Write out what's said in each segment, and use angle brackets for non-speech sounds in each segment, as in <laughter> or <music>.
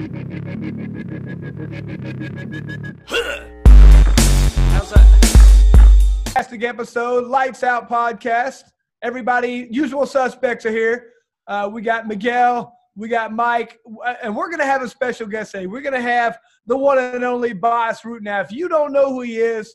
How's that? Fantastic episode, Lights Out podcast. Everybody, usual suspects are here. Uh, we got Miguel, we got Mike, and we're going to have a special guest today. We're going to have the one and only Bas Rutten. Now, if you don't know who he is,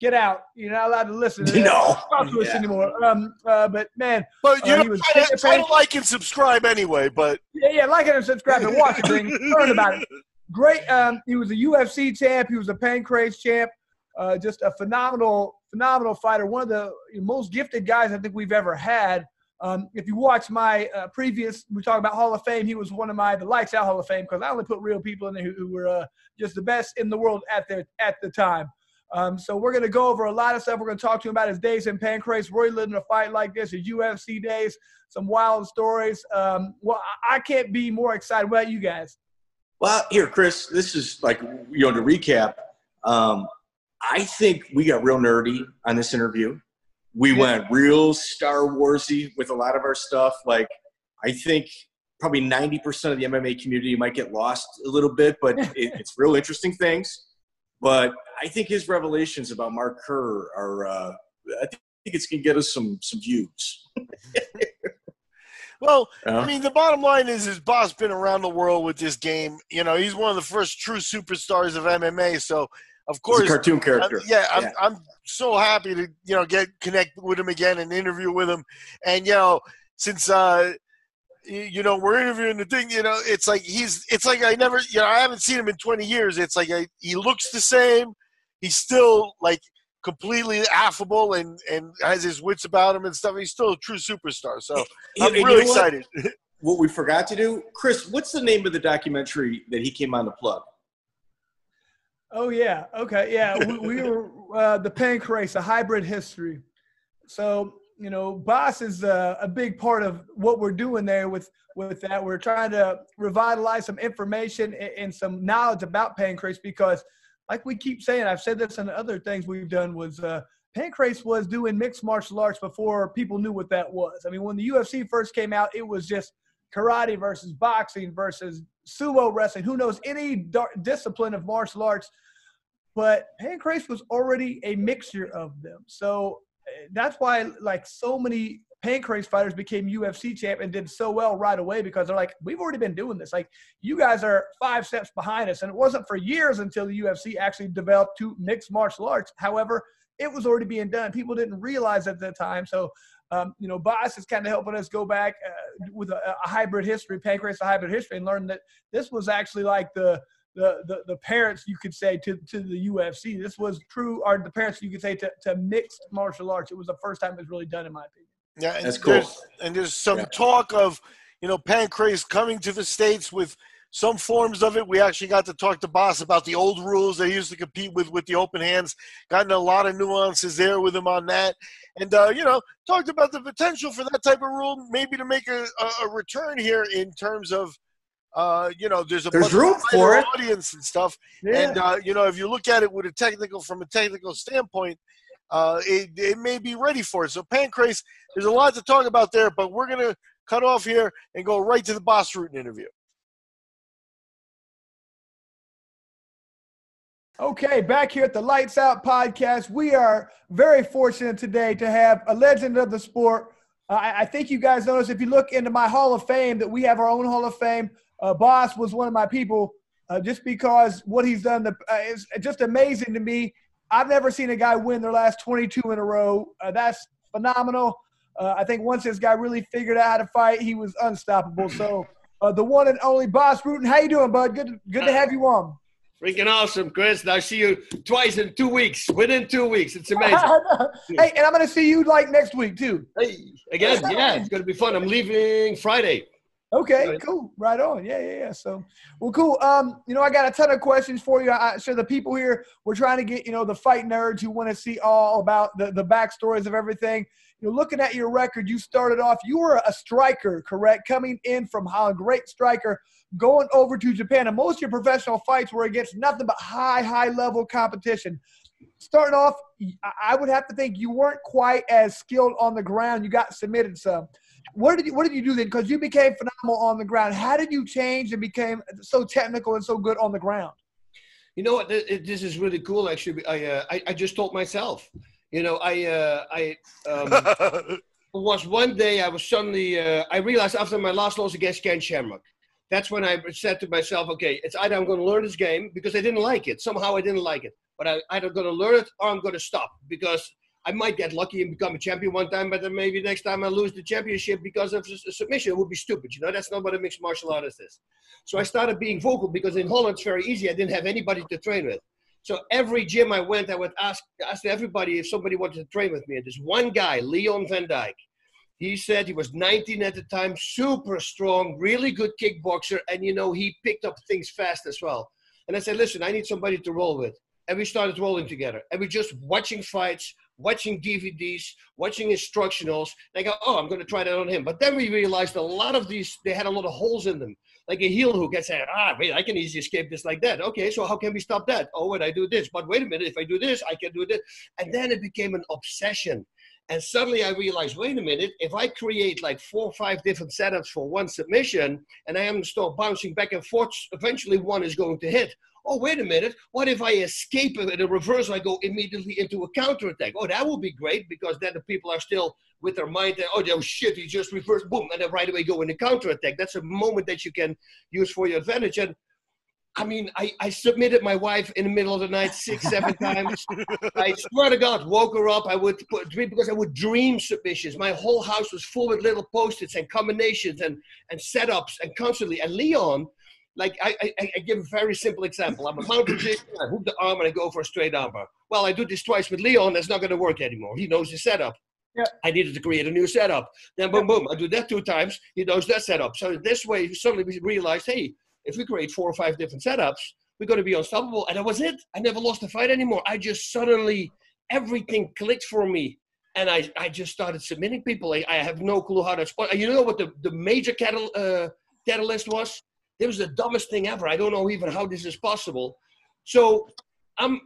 get out. You're not allowed to listen to, <laughs> No. talk to us Yeah. anymore. Um, uh, but man, But you Uh, he was try, to, try to like and subscribe anyway. But yeah, yeah, like it and subscribe and watch it, <laughs> learn about it. Great. Um, he was a UFC champ. He was a pancrase champ. Uh, just a phenomenal, phenomenal fighter. One of the most gifted guys I think we've ever had. Um, if you watch my uh, previous, we talk about Hall of Fame. He was one of my the lights out Hall of Fame because I only put real people in there who, who were uh, just the best in the world at their at the time. Um, so we're going to go over a lot of stuff. We're going to talk to him about his days in pancrase, where he lived in a fight like this, his UFC days, some wild stories. Um, well, I can't be more excited. What about you guys? Well, here, Chris, this is like, you know, to recap, um, I think we got real nerdy on this interview. We went real Star Warsy with a lot of our stuff. Like, I think probably 90% of the MMA community might get lost a little bit, but <laughs> it, it's real interesting things. But I think his revelations about Mark Kerr are, uh, I think it's going to get us some, some views. <laughs> well, Uh, I mean, the bottom line is his Bas been around the world with this game. You know, he's one of the first true superstars of MMA. So, of course, cartoon I'm- character. yeah, I'm, Yeah. I'm so happy to you know get connect with him again and interview with him. And you know, since uh, you know we're interviewing the thing, you know, it's like he's it's like I never you know I haven't seen him in 20 years. It's like I, he looks the same. He's still like completely affable and and has his wits about him and stuff. He's still a true superstar. So I'm and you really know what? excited. <laughs> what we forgot to do, Chris. What's the name of the documentary that he came on to plug? Oh yeah, okay, yeah. We, we were uh, the pancrase, a hybrid history. So you know, Bas is uh, a big part of what we're doing there with with that. We're trying to revitalize some information and, and some knowledge about pancrase because, like we keep saying, I've said this in other things we've done was. Uh, Pancrase was doing mixed martial arts before people knew what that was. I mean, when the UFC first came out, it was just karate versus boxing versus sumo wrestling. Who knows any discipline of martial arts? But pancrase was already a mixture of them. So that's why, like, so many pancrase fighters became UFC champ and did so well right away because they're like, we've already been doing this. Like, you guys are five steps behind us. And it wasn't for years until the UFC actually developed two mixed martial arts. However, it was already being done. People didn't realize at the time. So, um, you know, Bas is kind of helping us go back uh, with a, a hybrid history, pancrase a hybrid history, and learn that this was actually like the the, the, the parents you could say to, to the UFC. This was true, or the parents you could say to, to mixed martial arts. It was the first time it was really done, in my opinion. Yeah, and That's cool. There's, and there's some Yeah. talk of, you know, pancrase coming to the states with some forms of it. We actually got to talk to Bas about the old rules they used to compete with with the open hands. Gotten a lot of nuances there with him on that, and uh, you know, talked about the potential for that type of rule maybe to make a, a, a return here in terms of. Uh, you know, there's a There's room for it. audience and stuff. Yeah. And uh, you know, if you look at it with a technical, from a technical standpoint, uh, it, it may be ready for it. So Pancrase, there's a lot to talk about there, but we're gonna cut off here and go right to the Bas Rutten interview. Okay, back here at the Lights Out podcast, we are very fortunate today to have a legend of the sport. Uh, I, I think you guys notice if you look into my Hall of Fame that we have our own Hall of Fame. Uh, Bas was one of my people uh, just because what he's done the, uh, is just amazing to me. I've never seen a guy win their last 22 in a row. Uh, that's phenomenal. Uh, I think once this guy really figured out how to fight, he was unstoppable. So uh, the one and only Bas Rutten, how you doing, bud? Good, good to have you on. Freaking awesome, Chris. And I'll see you twice in two weeks. Within two weeks. It's <laughs> amazing. hey, and I'm going to see you like next week too. hey, again, <laughs> yeah, it's going to be fun. I'm leaving Friday. Okay, cool. Right on. Yeah, yeah, yeah. So, well, cool. Um, you know, I got a ton of questions for you. I, so the people here, we're trying to get, you know, the fight nerds who want to see all about the, the backstories of everything. You know, looking at your record, you started off, you were a striker, correct? Coming in from Holland, great striker, going over to Japan. And most of your professional fights were against nothing but high, high level competition. Starting off, I- I would have to think you weren't quite as skilled on the ground. You got submitted some. What did you, what did you do then? Because you became phenomenal on the ground. How did you change and became so technical and so good on the ground? You know what? This is really cool. Actually, I uh, I, I, just told myself. You know, I uh, I um, <laughs> was one day I was suddenly uh, I realized after my last loss against Ken Shamrock. That's when I said to myself, okay, it's either I'm going to learn this game because I didn't like it. Somehow I didn't like it, but I either going to learn it or I'm going to stop because I might get lucky and become a champion one time, but then maybe next time I lose the championship because of a submission. It would be stupid. You know, that's not what a mixed martial artist is. So I started being vocal because in Holland it's very easy. I didn't have anybody to train with. So every gym I went, I would ask, ask everybody if somebody wanted to train with me. And there's one guy, Leon Van Dyke. He said he was 19 at the time, super strong, really good kickboxer, and you know he picked up things fast as well. And I said, listen, I need somebody to roll with. And we started rolling together. And we're just watching fights, watching DVDs, watching instructionals. I go, oh, I'm going to try that on him. But then we realized a lot of these, they had a lot of holes in them. Like a heel hook. I said, ah, wait, I can easily escape this like that. Okay, so how can we stop that? Oh, when I do this. But wait a minute, if I do this, I can do this. And then it became an obsession. And suddenly I realized, wait a minute, if I create like four or five different setups for one submission and I am start bouncing back and forth, eventually one is going to hit oh, wait a minute, what if I escape in a reverse? I go immediately into a counterattack. Oh, that would be great because then the people are still with their mind, oh, oh shit, he just reversed, boom, and then right away go into counterattack. That's a moment that you can use for your advantage. And I mean, I, I submitted my wife in the middle of the night six, seven <laughs> times. I swear to God, woke her up. I would put dream because I would dream submissions. My whole house was full with little post-its and combinations and and setups and constantly. And Leon, like I, I, I, give a very simple example. I'm a mountain position, I hook the arm and I go for a straight armbar. Well, I do this twice with Leon, that's not going to work anymore. He knows the setup. Yeah. I needed to create a new setup. Then boom, boom. I do that two times. He knows that setup. So this way, suddenly we realized, hey, if we create four or five different setups, we're going to be unstoppable. And that was it. I never lost a fight anymore. I just suddenly everything clicked for me. And I, I just started submitting people. I, I have no clue how to spot. You know what the, the major catal, uh, catalyst was? It was the dumbest thing ever. I don't know even how this is possible. So I'm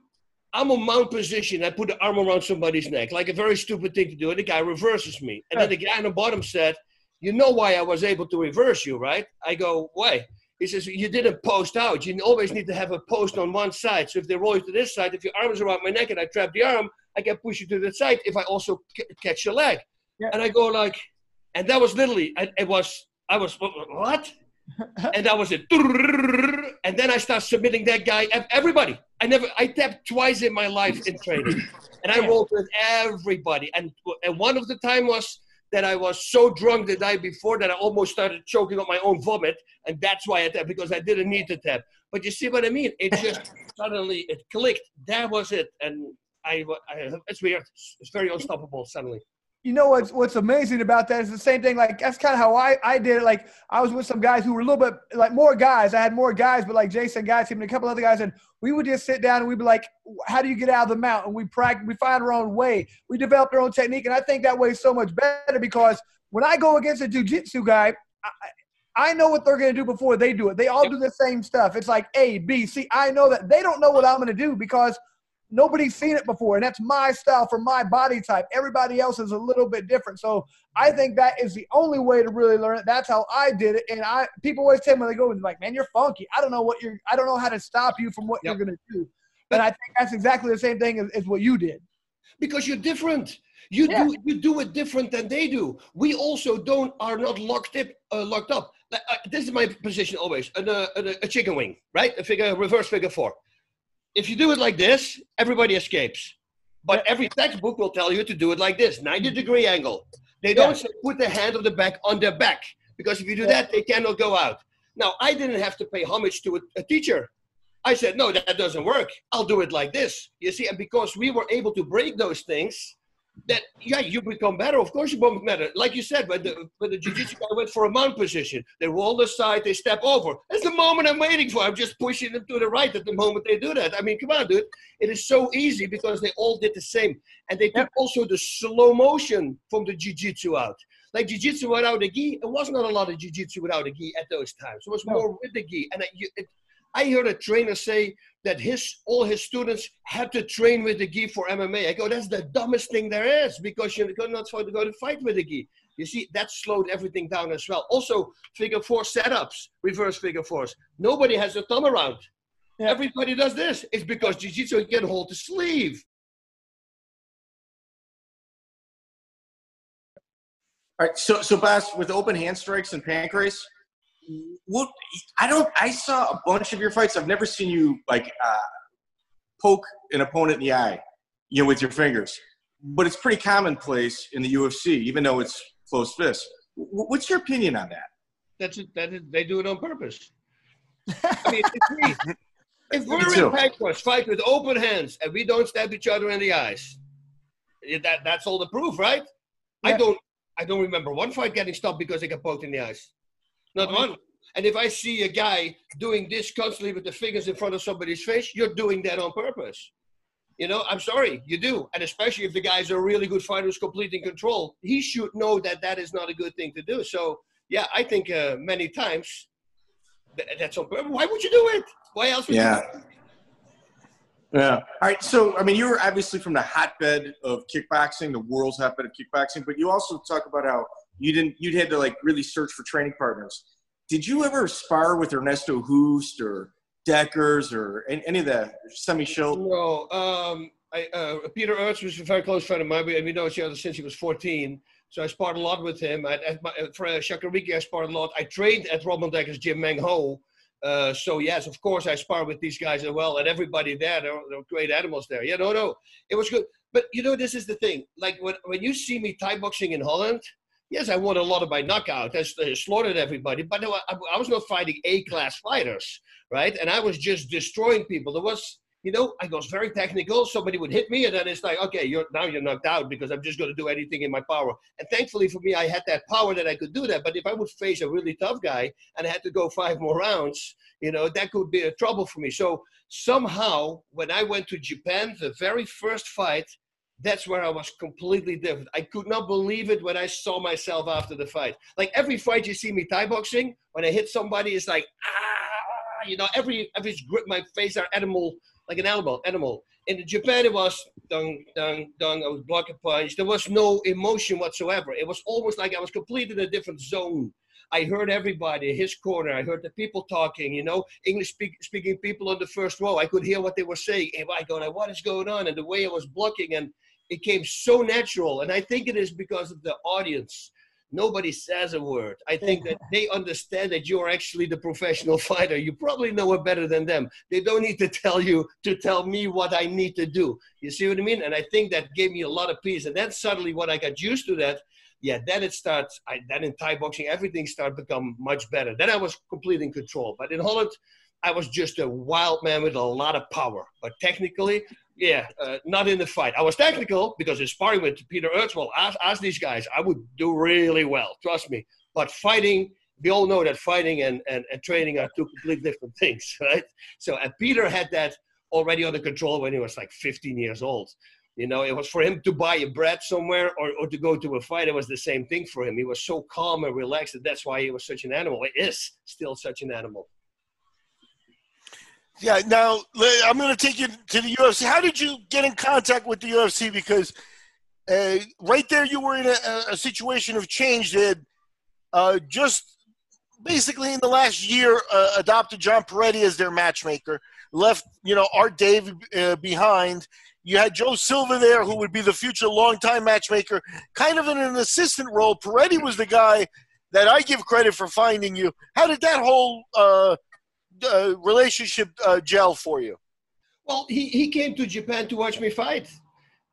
I'm a mount position. I put the arm around somebody's neck, like a very stupid thing to do. And the guy reverses me. And then the guy on the bottom said, You know why I was able to reverse you, right? I go, Why? He says, You didn't post out. You always need to have a post on one side. So if they roll you to this side, if your arm is around my neck and I trap the arm, I can push you to the side if I also c- catch your leg. Yeah. And I go, like, and that was literally, it was, I was, what? And that was it. And then I start submitting that guy. Everybody. I never. I tapped twice in my life in training, and I rolled with everybody. And and one of the time was that I was so drunk the night before that I almost started choking on my own vomit, and that's why I tapped because I didn't need to tap. But you see what I mean? It just suddenly it clicked. That was it, and I, I it's weird. It's very unstoppable suddenly you know what's what's amazing about that is the same thing. Like that's kind of how I I did it. Like I was with some guys who were a little bit like more guys. I had more guys, but like Jason guys, him and a couple other guys, and we would just sit down and we'd be like, "How do you get out of the mountain?" We practice, we find our own way. We develop our own technique, and I think that way is so much better because when I go against a jujitsu guy. I, I know what they're going to do before they do it. They all do the same stuff. It's like A, B, C. I know that they don't know what I'm going to do because – Nobody's seen it before, and that's my style for my body type. Everybody else is a little bit different. So I think that is the only way to really learn it. That's how I did it. And I people always tell me they go like, "Man, you're funky. I don't know what you're. I don't know how to stop you from what yep. you're going to do." But I think that's exactly the same thing as, as what you did. Because you're different. You yeah. do you do it different than they do. We also don't are not locked up. Uh, locked up. Uh, this is my position always. A, a, a chicken wing, right? A figure reverse figure four if you do it like this, everybody escapes. But every textbook will tell you to do it like this 90 mm-hmm. degree angle. They don't yeah. put the hand of the back on their back because if you do that, they cannot go out. Now, I didn't have to pay homage to a, a teacher. I said, no, that doesn't work. I'll do it like this. You see, and because we were able to break those things, that yeah, you become better. Of course, you become better. Like you said, when the when the jiu-jitsu guy went for a mount position, they roll aside, they step over. That's the moment I'm waiting for. I'm just pushing them to the right at the moment they do that. I mean, come on, dude. It is so easy because they all did the same, and they took also the slow motion from the jiu-jitsu out. Like jiu-jitsu without a gi, it was not a lot of jiu-jitsu without a gi at those times. It was more with the gi, and it, it, I heard a trainer say that his all his students had to train with the gi for MMA. I go, that's the dumbest thing there is because you're not supposed to go to fight with the gi. You see, that slowed everything down as well. Also, figure four setups, reverse figure fours. Nobody has a thumb around. Yeah. Everybody does this. It's because jiu-jitsu can hold the sleeve. All right, so so Bas, with open hand strikes and pancrase, what I don't I saw a bunch of your fights. I've never seen you like uh, poke an opponent in the eye, you know, with your fingers. But it's pretty commonplace in the UFC, even though it's closed fist. W- What's your opinion on that? That's it. That is, they do it on purpose. I mean, <laughs> if, we, if we're in Pancrase fight with open hands and we don't stab each other in the eyes, that that's all the proof, right? I don't. I don't remember one fight getting stopped because they got poked in the eyes. Not one. And if I see a guy doing this constantly with the fingers in front of somebody's face, you're doing that on purpose. You know, I'm sorry, you do. And especially if the guy's a really good fighter who's complete in control, he should know that that is not a good thing to do. So, yeah, I think uh, many times th- that's on purpose. Why would you do it? Why else would Yeah. you do it? Yeah. All right. So, I mean, you were obviously from the hotbed of kickboxing, the world's hotbed of kickboxing, but you also talk about how you didn't, you'd had to like really search for training partners. Did you ever spar with Ernesto Hoost or Dekkers or any, of the Semmy Schilt? No, um, I, uh, Peter Aerts was a very close friend of mine. We, we know each other since he was 14. So I sparred a lot with him. At, at my, at, for uh, Chakuriki, I sparred a lot. I trained at Ramon Dekkers' Jim Meng Ho. Uh, so yes, of course, I sparred with these guys as well, and everybody there. They're, they're great animals there. Yeah, no, no, it was good. But you know, this is the thing. Like when when you see me Thai boxing in Holland, yes, I won a lot of my knockout. I slaughtered everybody, but I, I was not fighting A-class fighters, right? And I was just destroying people. There was, you know, I was very technical. Somebody would hit me, and then it's like, okay, you're now you're knocked out because I'm just going to do anything in my power. And thankfully for me, I had that power that I could do that. But if I would face a really tough guy and I had to go five more rounds, you know, that could be a trouble for me. So somehow, when I went to Japan, the very first fight, that's where I was completely different. I could not believe it when I saw myself after the fight. Like every fight you see me Thai boxing, when I hit somebody, it's like ah, you know, every every grip my face are animal, like an animal, animal. In Japan, it was dung, dung, dung. I was blocking punch. There was no emotion whatsoever. It was almost like I was completely in a different zone. I heard everybody, his corner. I heard the people talking, you know, English speak, speaking people on the first row. I could hear what they were saying. Hey, I go, what is going on? And the way I was blocking, and it came so natural. And I think it is because of the audience. Nobody says a word. I think that <laughs> they understand that you're actually the professional <laughs> fighter. You probably know it better than them. They don't need to tell you to tell me what I need to do. You see what I mean? And I think that gave me a lot of peace. And then suddenly, when I got used to that, yeah, then it starts. I, then in Thai boxing, everything started become much better. Then I was completely in control. But in Holland, I was just a wild man with a lot of power. But technically, yeah, uh, not in the fight. I was technical because in sparring with Peter Ertzwell, ask these guys, I would do really well. Trust me. But fighting, we all know that fighting and, and, and training are two completely different <laughs> things, right? So, and Peter had that already under control when he was like 15 years old. You know, it was for him to buy a bread somewhere or, or to go to a fight. It was the same thing for him. He was so calm and relaxed, and that's why he was such an animal. He is still such an animal. Yeah. Now I'm going to take you to the UFC. How did you get in contact with the UFC? Because uh, right there, you were in a, a situation of change that uh, just basically in the last year uh, adopted John Perretti as their matchmaker. Left, you know, Art Davie uh, behind. You had Joe Silva there, who would be the future longtime matchmaker, kind of in an assistant role. Perretti was the guy that I give credit for finding you. How did that whole uh, uh, relationship uh, gel for you? Well, he, he came to Japan to watch me fight.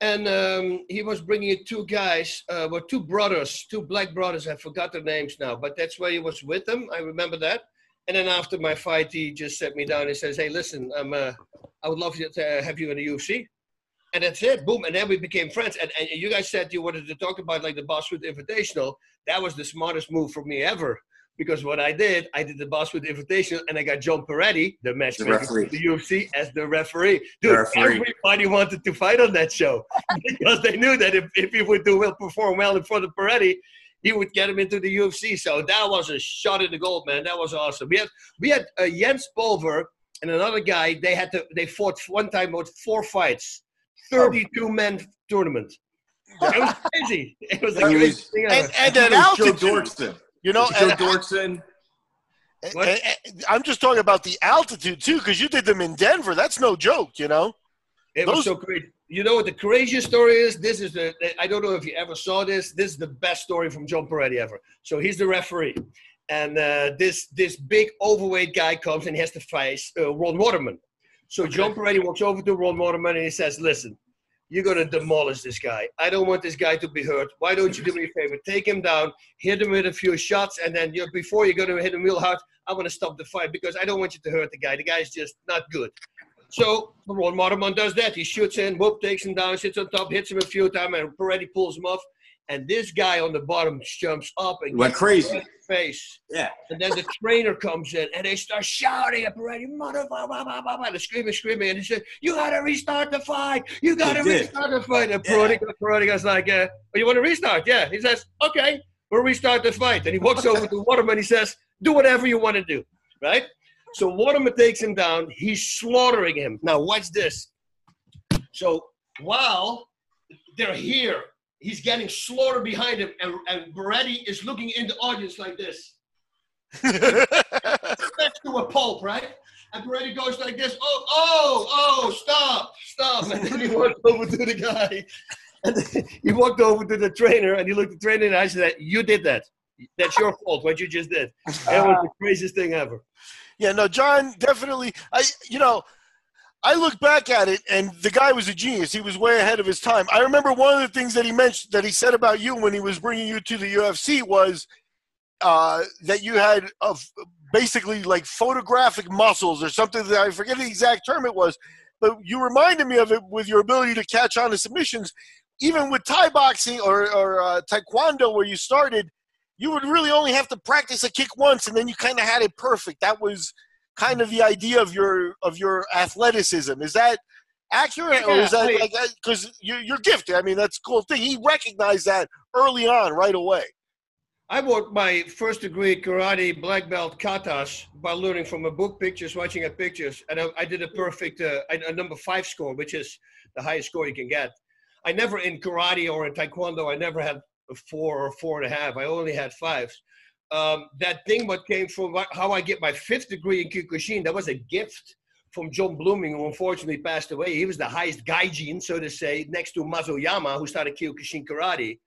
And um, he was bringing two guys, uh, well, two brothers, two black brothers. I forgot their names now, but that's where he was with them. I remember that. And then after my fight, he just set me down and says, "Hey, listen, I'm, uh, I would love to have you in the UFC." And that's it, boom. And then we became friends. And, and you guys said you wanted to talk about like the Bas Bosswood Invitational. That was the smartest move for me ever. Because what I did, I did the Bas Bosswood Invitational, and I got John Perretti, the matchmaker referee. for the UFC, as the referee. Dude, The referee. everybody wanted to fight on that show <laughs> because they knew that if, if he would do well, perform well in front of Perretti, he would get him into the UFC. So that was a shot in the gold, man. That was awesome. We had we had uh, Jens Pulver and another guy. They had to they fought one time about four fights, thirty-two men tournament. It was crazy. It was the He craziest thing And, ever. and It at Joe altitude, Doerksen. You know, Joe and- Doerksen. What? and- and I'm just talking about the altitude too, because you did them in Denver. That's no joke, you know. It Those- was so crazy. You know what the craziest story is? This is the. I don't know if you ever saw this. This is the best story from John Perretti ever. So he's the referee, and uh, this this big overweight guy comes and he has to face uh, Ron Waterman. So John Perretti walks over to Ron Waterman and he says, "Listen, you're gonna demolish this guy. I don't want this guy to be hurt. Why don't you do me a favor? Take him down, hit him with a few shots, and then you before you're gonna hit him real hard, I want to stop the fight because I don't want you to hurt the guy. The guy's just not good." So Ron Waterman does that. He shoots in, whoop, takes him down, sits on top, hits him a few times, and Perretti pulls him off. And this guy on the bottom jumps up and Went crazy. in the face. Yeah. And then the trainer comes in and they start shouting at Perretti, motherfucker, blah, blah, blah, blah, blah. They're screaming, screaming. And he said, You got to restart the fight. You got to restart the fight. And Yeah. Perretti, Perretti goes like, uh, oh, You want to restart? Yeah. He says, Okay, we'll restart the fight. And he walks over to Waterman. He says, Do whatever you want to do. Right? So Waterman takes him down. He's slaughtering him. Now, watch this. So while they're here, he's getting slaughtered behind him, and, and Perretti is looking in the audience like this, <laughs> next to a pulp, right? And Perretti goes like this, oh, oh, oh, stop, stop. And then he walked over to the guy. And <laughs> he walked over to the trainer and he looked at the trainer and I said, You did that. That's your fault, what you just did. That was the <laughs> craziest thing ever. Yeah, no, John definitely. I, you know, I look back at it, and the guy was a genius. He was way ahead of his time. I remember one of the things that he mentioned that he said about you when he was bringing you to the UFC was uh, that you had of basically like photographic muscles or something. That I forget the exact term it was, but you reminded me of it with your ability to catch on to submissions. Even with Thai boxing or, or uh, Taekwondo, where you started, you would really only have to practice a kick once and then you kind of had it perfect that was kind of the idea of your of your athleticism is that accurate or is that I- like because you're, you're gifted i mean that's a cool thing he recognized that early on right away I bought my first degree karate black belt katas by learning from a book, pictures, watching at pictures, and I, I did a perfect uh, a, a number five score, which is the highest score you can get. I never in karate or in taekwondo, I never had a four or four and a half. I only had fives. Um, that thing, what came from how I get my fifth degree in Kyokushin, that was a gift from Jon Bluming, who unfortunately passed away. He was the highest gaijin, so to say, next to Mas Oyama, who started Kyokushin karate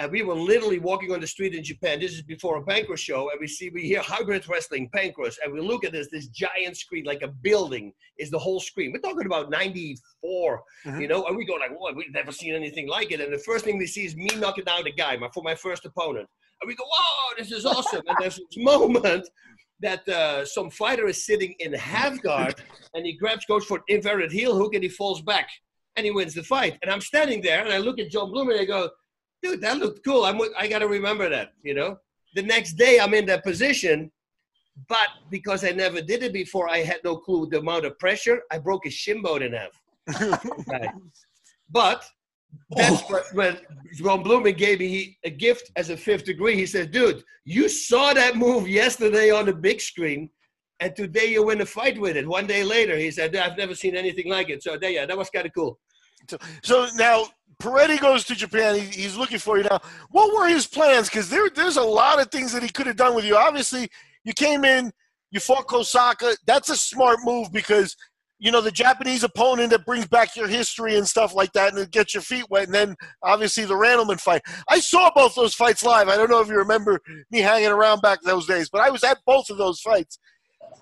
and we were literally walking on the street in Japan. This is before a Pancrase show, and we see we hear hybrid wrestling Pancrase, and we look at this this giant screen, like a building, is the whole screen. We're talking about '94, Mhm. you know, and we go like, "What? We've never seen anything like it." And the first thing we see is me knocking down the guy my, for my first opponent, and we go, "Whoa, this is awesome!" and there's this moment that uh, some fighter is sitting in half guard, and he grabs, goes for an inverted heel hook, and he falls back, and he wins the fight. And I'm standing there, and I look at John Bloom, and I go dude, that looked cool. I'm, I got to remember that, you know. The next day, I'm in that position, but because I never did it before, I had no clue the amount of pressure. I broke his shin bone in half. <laughs> Right. But that's oh. what, when Ron Bluming gave me a gift as a fifth degree. He said, dude, you saw that move yesterday on the big screen, and today you win a fight with it. One day later, he said, I've never seen anything like it. So, there, yeah, that was kind of cool. so now Perretti goes to Japan. He, he's looking for you now. What were his plans? Because there, there's a lot of things that he could have done with you. Obviously, you came in, you fought Kosaka. That's a smart move because you know the Japanese opponent that brings back your history and stuff like that, and it gets your feet wet. And then obviously the Randleman fight. I saw both those fights live. I don't know if you remember me hanging around back those days, but I was at both of those fights,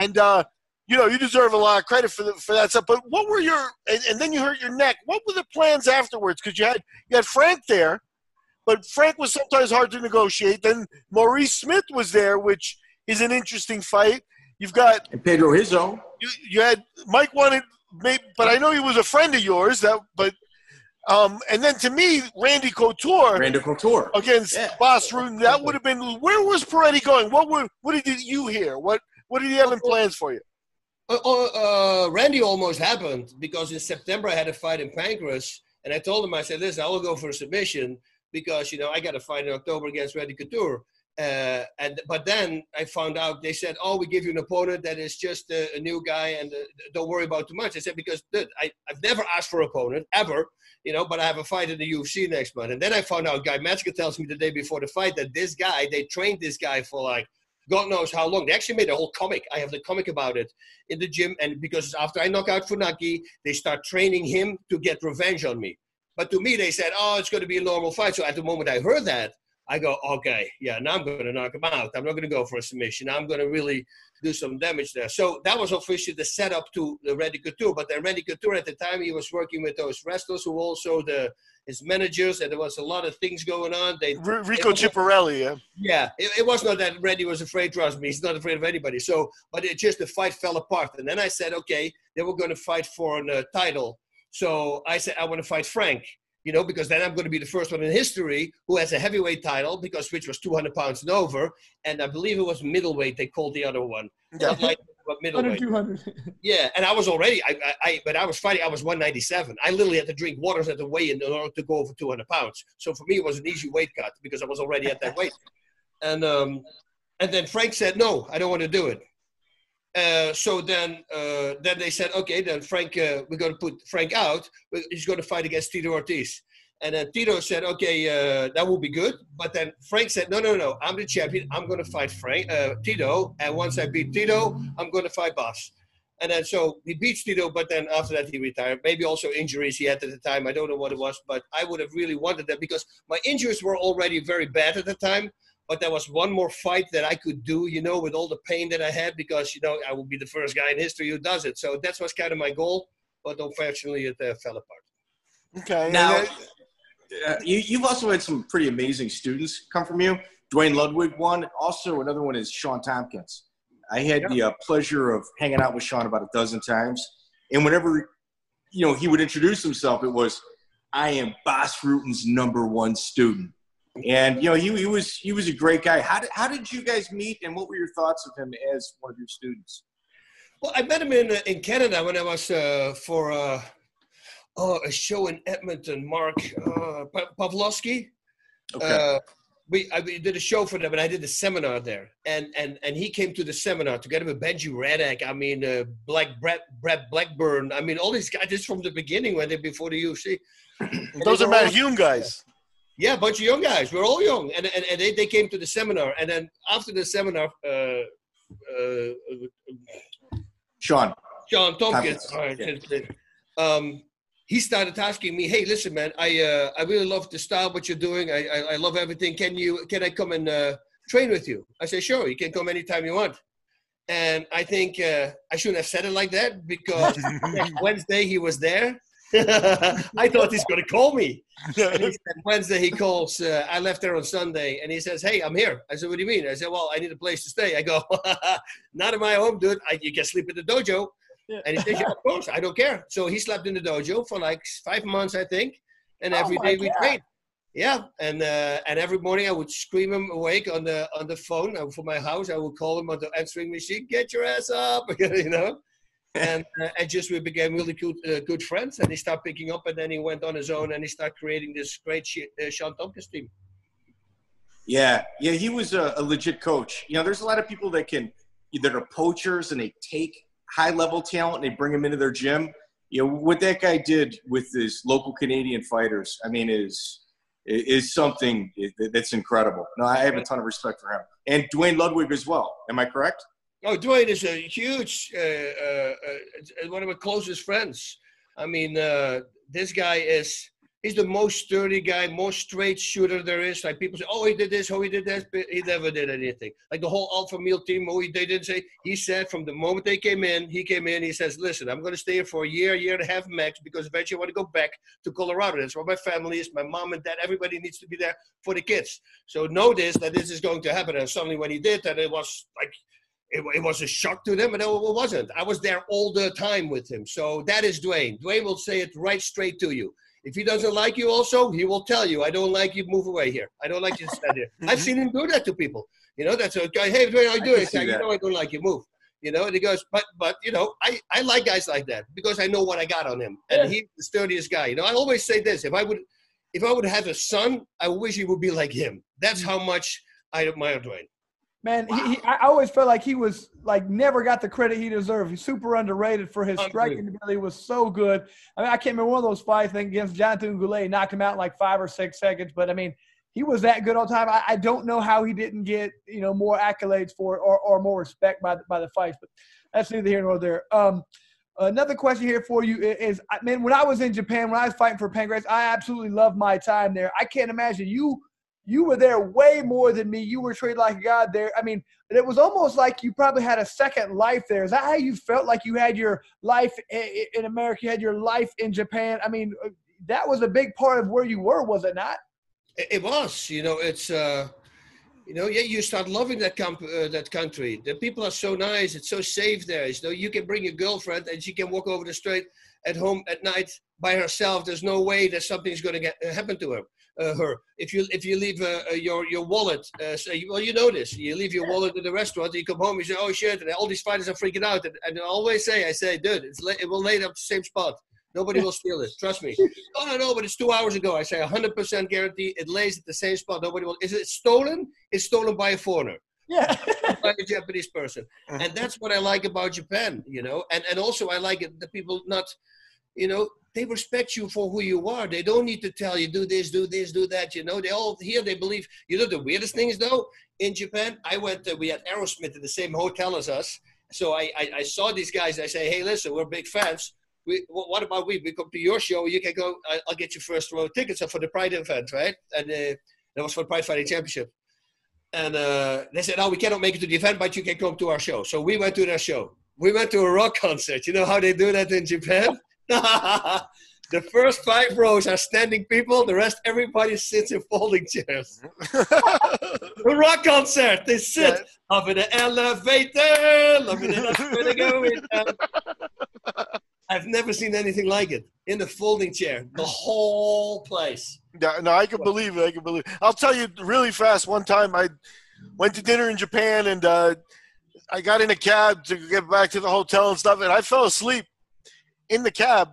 and. uh you know, you deserve a lot of credit for the, for that stuff. But what were your and, and then you hurt your neck? What were the plans afterwards? Because you had you had Frank there, but Frank was sometimes hard to negotiate. Then Maurice Smith was there, which is an interesting fight. You've got And Pedro Rizzo. You, you had Mike wanted, maybe, but I know he was a friend of yours. That but um, and then to me, Randy Couture Randy Couture. against Yeah. Bas Rutten. That would have been. Where was Perretti going? What were what did you hear? What what did he have in plans for you? Uh, uh, uh, Randy almost happened because in September I had a fight in Pancrase, and I told him I said, "Listen, I will go for a submission because you know I got a fight in October against Randy Couture." Uh, and but then I found out they said, "Oh, we give you an opponent that is just a, a new guy, and uh, don't worry about too much." I said because dude, I I've never asked for an opponent ever, you know, but I have a fight in the UFC next month. And then I found out, Guy Mezger tells me the day before the fight that this guy they trained this guy for like God knows how long. They actually made a whole comic. I have the comic about it in the gym, and because after I knock out Funaki, they start training him to get revenge on me. But to me, they said, "Oh, it's going to be a normal fight." So at the moment I heard that. I go, okay, yeah, now I'm going to knock him out. I'm not going to go for a submission. I'm going to really do some damage there. So that was officially the setup to the Randy Couture. But then Randy Couture at the time, he was working with those wrestlers who also the his managers, and there was a lot of things going on. They R- Rico Chiapparelli, yeah. Yeah, it, it, was not that Randy was afraid. Trust me, he's not afraid of anybody. So, but it just the fight fell apart. And then I said, okay, they were going to fight for a uh, title. So I said, I want to fight Frank you know, because then I'm going to be the first one in history who has a heavyweight title, because which was 200 pounds and over, and I believe it was middleweight. They called the other one, yeah. like middleweight. 200. yeah, and I was already, I, I, I, but I was fighting. I was 197. I literally had to drink waters at the weigh in in order to go over 200 pounds. So for me, it was an easy weight cut because I was already at that weight. And um, and then Frank said, "No, I don't want to do it." Uh, so then, uh, then they said, okay, then Frank, uh, we're going to put Frank out. He's going to fight against Tito Ortiz. And then Tito said, okay, uh, that will be good. But then Frank said, no, no, no, I'm the champion. I'm going to fight Frank, uh, Tito. And once I beat Tito, I'm going to fight Bas. And then so he beats Tito, but then after that he retired. Maybe also injuries he had at the time. I don't know what it was, but I would have really wanted that because my injuries were already very bad at the time but there was one more fight that I could do, you know, with all the pain that I had because, you know, I will be the first guy in history who does it. So that was kind of my goal, but unfortunately it uh, fell apart. Okay. Now, uh, you, you've also had some pretty amazing students come from you. Duane Ludwig one. Also, another one is Shawn Tompkins. I had the uh, pleasure of hanging out with Shawn about a dozen times. And whenever, you know, he would introduce himself, it was, I am Bas Rutten's number one student and you know he, he was he was a great guy. How did, how did you guys meet and what were your thoughts of him as one of your students? Well i met him in uh, in canada when i was uh, for uh, oh, a show in edmonton mark uh, pavlovsky. Okay. Uh, we, I, we did a show for them and I did a seminar there. And and and he came to the seminar together with Benji Radach I mean uh, Black Brett Brett Blackburn. I mean all these guys just from the beginning when they before the UFC those are Matt Hume guys yeah, a bunch of young guys. We're all young, and and, and they, they came to the seminar, and then after the seminar, uh, uh, Shawn, Shawn Tompkins, yeah. um, he started asking me, "Hey, listen, man, I uh, I really love the style what you're doing. I I, I love everything. Can you can I come and uh, train with you?" I said, "Sure, you can come anytime you want." And I think uh, I shouldn't have said it like that because <laughs> Wednesday he was there <laughs> I thought he's going to call me. <laughs> Said, Wednesday he calls. Uh, I left there on Sunday, and he says, "Hey, I'm here." I said, "What do you mean?" I said, "Well, I need a place to stay." I go, <laughs> "Not in my home, dude. I, you can sleep in the dojo." And he says, "Yeah, of course. I don't care." So he slept in the dojo for like five months, I think, and every oh day we trained. Yeah, and uh, and every morning I would scream him awake on the on the phone uh, for my house. I would call him on the answering machine, "Get your ass up!" you know and uh, and just we became really good uh, good friends. And he started picking up, and then he went on his own, and he started creating this great uh, Shawn Tompkins team. Yeah, yeah, he was a, a, legit coach. You know, there's a lot of people that can that are poachers and they take high level talent and they bring them into their gym. You know what that guy did with his local Canadian fighters. I mean, is is something that's incredible. No, I have a ton of respect for him and Duane Ludwig as well. Am I correct? Oh, Duane is a huge, uh, uh, uh, one of my closest friends. I mean, uh, this guy is, he's the most sturdy guy, most straight shooter there is. Like people say, oh, he did this, oh, he did that. But he never did anything. Like the whole Alpha Male team, oh, he, they didn't say, he said from the moment they came in, he came in, he says, listen, I'm going to stay here for a year, year and a half max, because eventually I want to go back to Colorado. That's where my family is. My mom and dad, everybody needs to be there for the kids. So this, that this is going to happen. And suddenly when he did that, it was like, it, it, was a shock to them, but it wasn't. I was there all the time with him. So that is Duane. Duane will say it right straight to you. If he doesn't like you, also, he will tell you, I don't like you, move away here. I don't like you <laughs> to stand here. I've seen him do that to people. You know, that's a guy, hey, Duane, how you doing? I say, you know, I don't like you, move. You know, and he goes, but, but you know, I, I like guys like that because I know what I got on him. And yeah. he's the sturdiest guy. You know, I always say this if I would, if I would have a son, I wish he would be like him. That's how much I admire Duane. Man, he, he, I always felt like he was like never got the credit he deserved. He's super underrated for his striking ability. Was so good. I mean, I can't remember one of those fights I think, against Jonathan Goulet, knocked him out in like five or six seconds. But I mean, he was that good all the time. I, I don't know how he didn't get you know more accolades for it or, or more respect by the, by the fights. But that's neither here nor there. Um, another question here for you is, I mean, when I was in Japan, when I was fighting for Pancrase, I absolutely loved my time there. I can't imagine you you were there way more than me. You were treated like a god there. I mean, it was almost like you probably had a second life there. Is that how you felt like you had your life in America? You had your life in Japan. I mean, uh, that was a big part of where you were, was it not? It was. You know, it's. Uh, you know, yeah, you start loving that comp- uh, that country. The people are so nice. It's so safe there. You know, you can bring your girlfriend and she can walk over the street at home at night by herself. There's no way that something's going to uh, happen to her her. If you if you leave uh, uh your your wallet, uh, say, well, you know this. You leave your wallet at the restaurant. You come home. You say, oh shit! And all these fighters are freaking out. And, and I always say, I say, dude, it's it will lay up the same spot. Nobody will steal it. Trust me. <laughs> Oh no, no, but it's two hours ago. I say 100% guarantee it lays at the same spot. Nobody will. Is it stolen? It's stolen by a foreigner. Yeah. <laughs> like a Japanese person. And that's what I like about Japan, you know. And and also I like it the people not, you know, they respect you for who you are. They don't need to tell you do this, do this, do that. You know, they all here. They believe. You know, the weirdest thing is though in Japan, I went. Uh, we had Aerosmith in the same hotel as us. So I, I, I saw these guys. I say, hey, listen, we're big fans. We, what about we? We come to your show. You can go. I'll get you first row tickets for the Pride event, right? And uh, that was for Pride Fighting Championship. And uh, they said, "Oh, we cannot make it to the event, but you can come to our show." So we went to their show. We went to a rock concert. You know how they do that in Japan? <laughs> the first five rows are standing people. The rest, everybody sits in folding chairs. <laughs> the rock concert. They sit yes. up in the elevator. Love <laughs> it. I've never seen anything like it in the folding chair. The whole place. Yeah, no, I can believe it. I can believe. It. I'll tell you really fast. One time, I went to dinner in Japan, and uh, I got in a cab to get back to the hotel and stuff, and I fell asleep in the cab,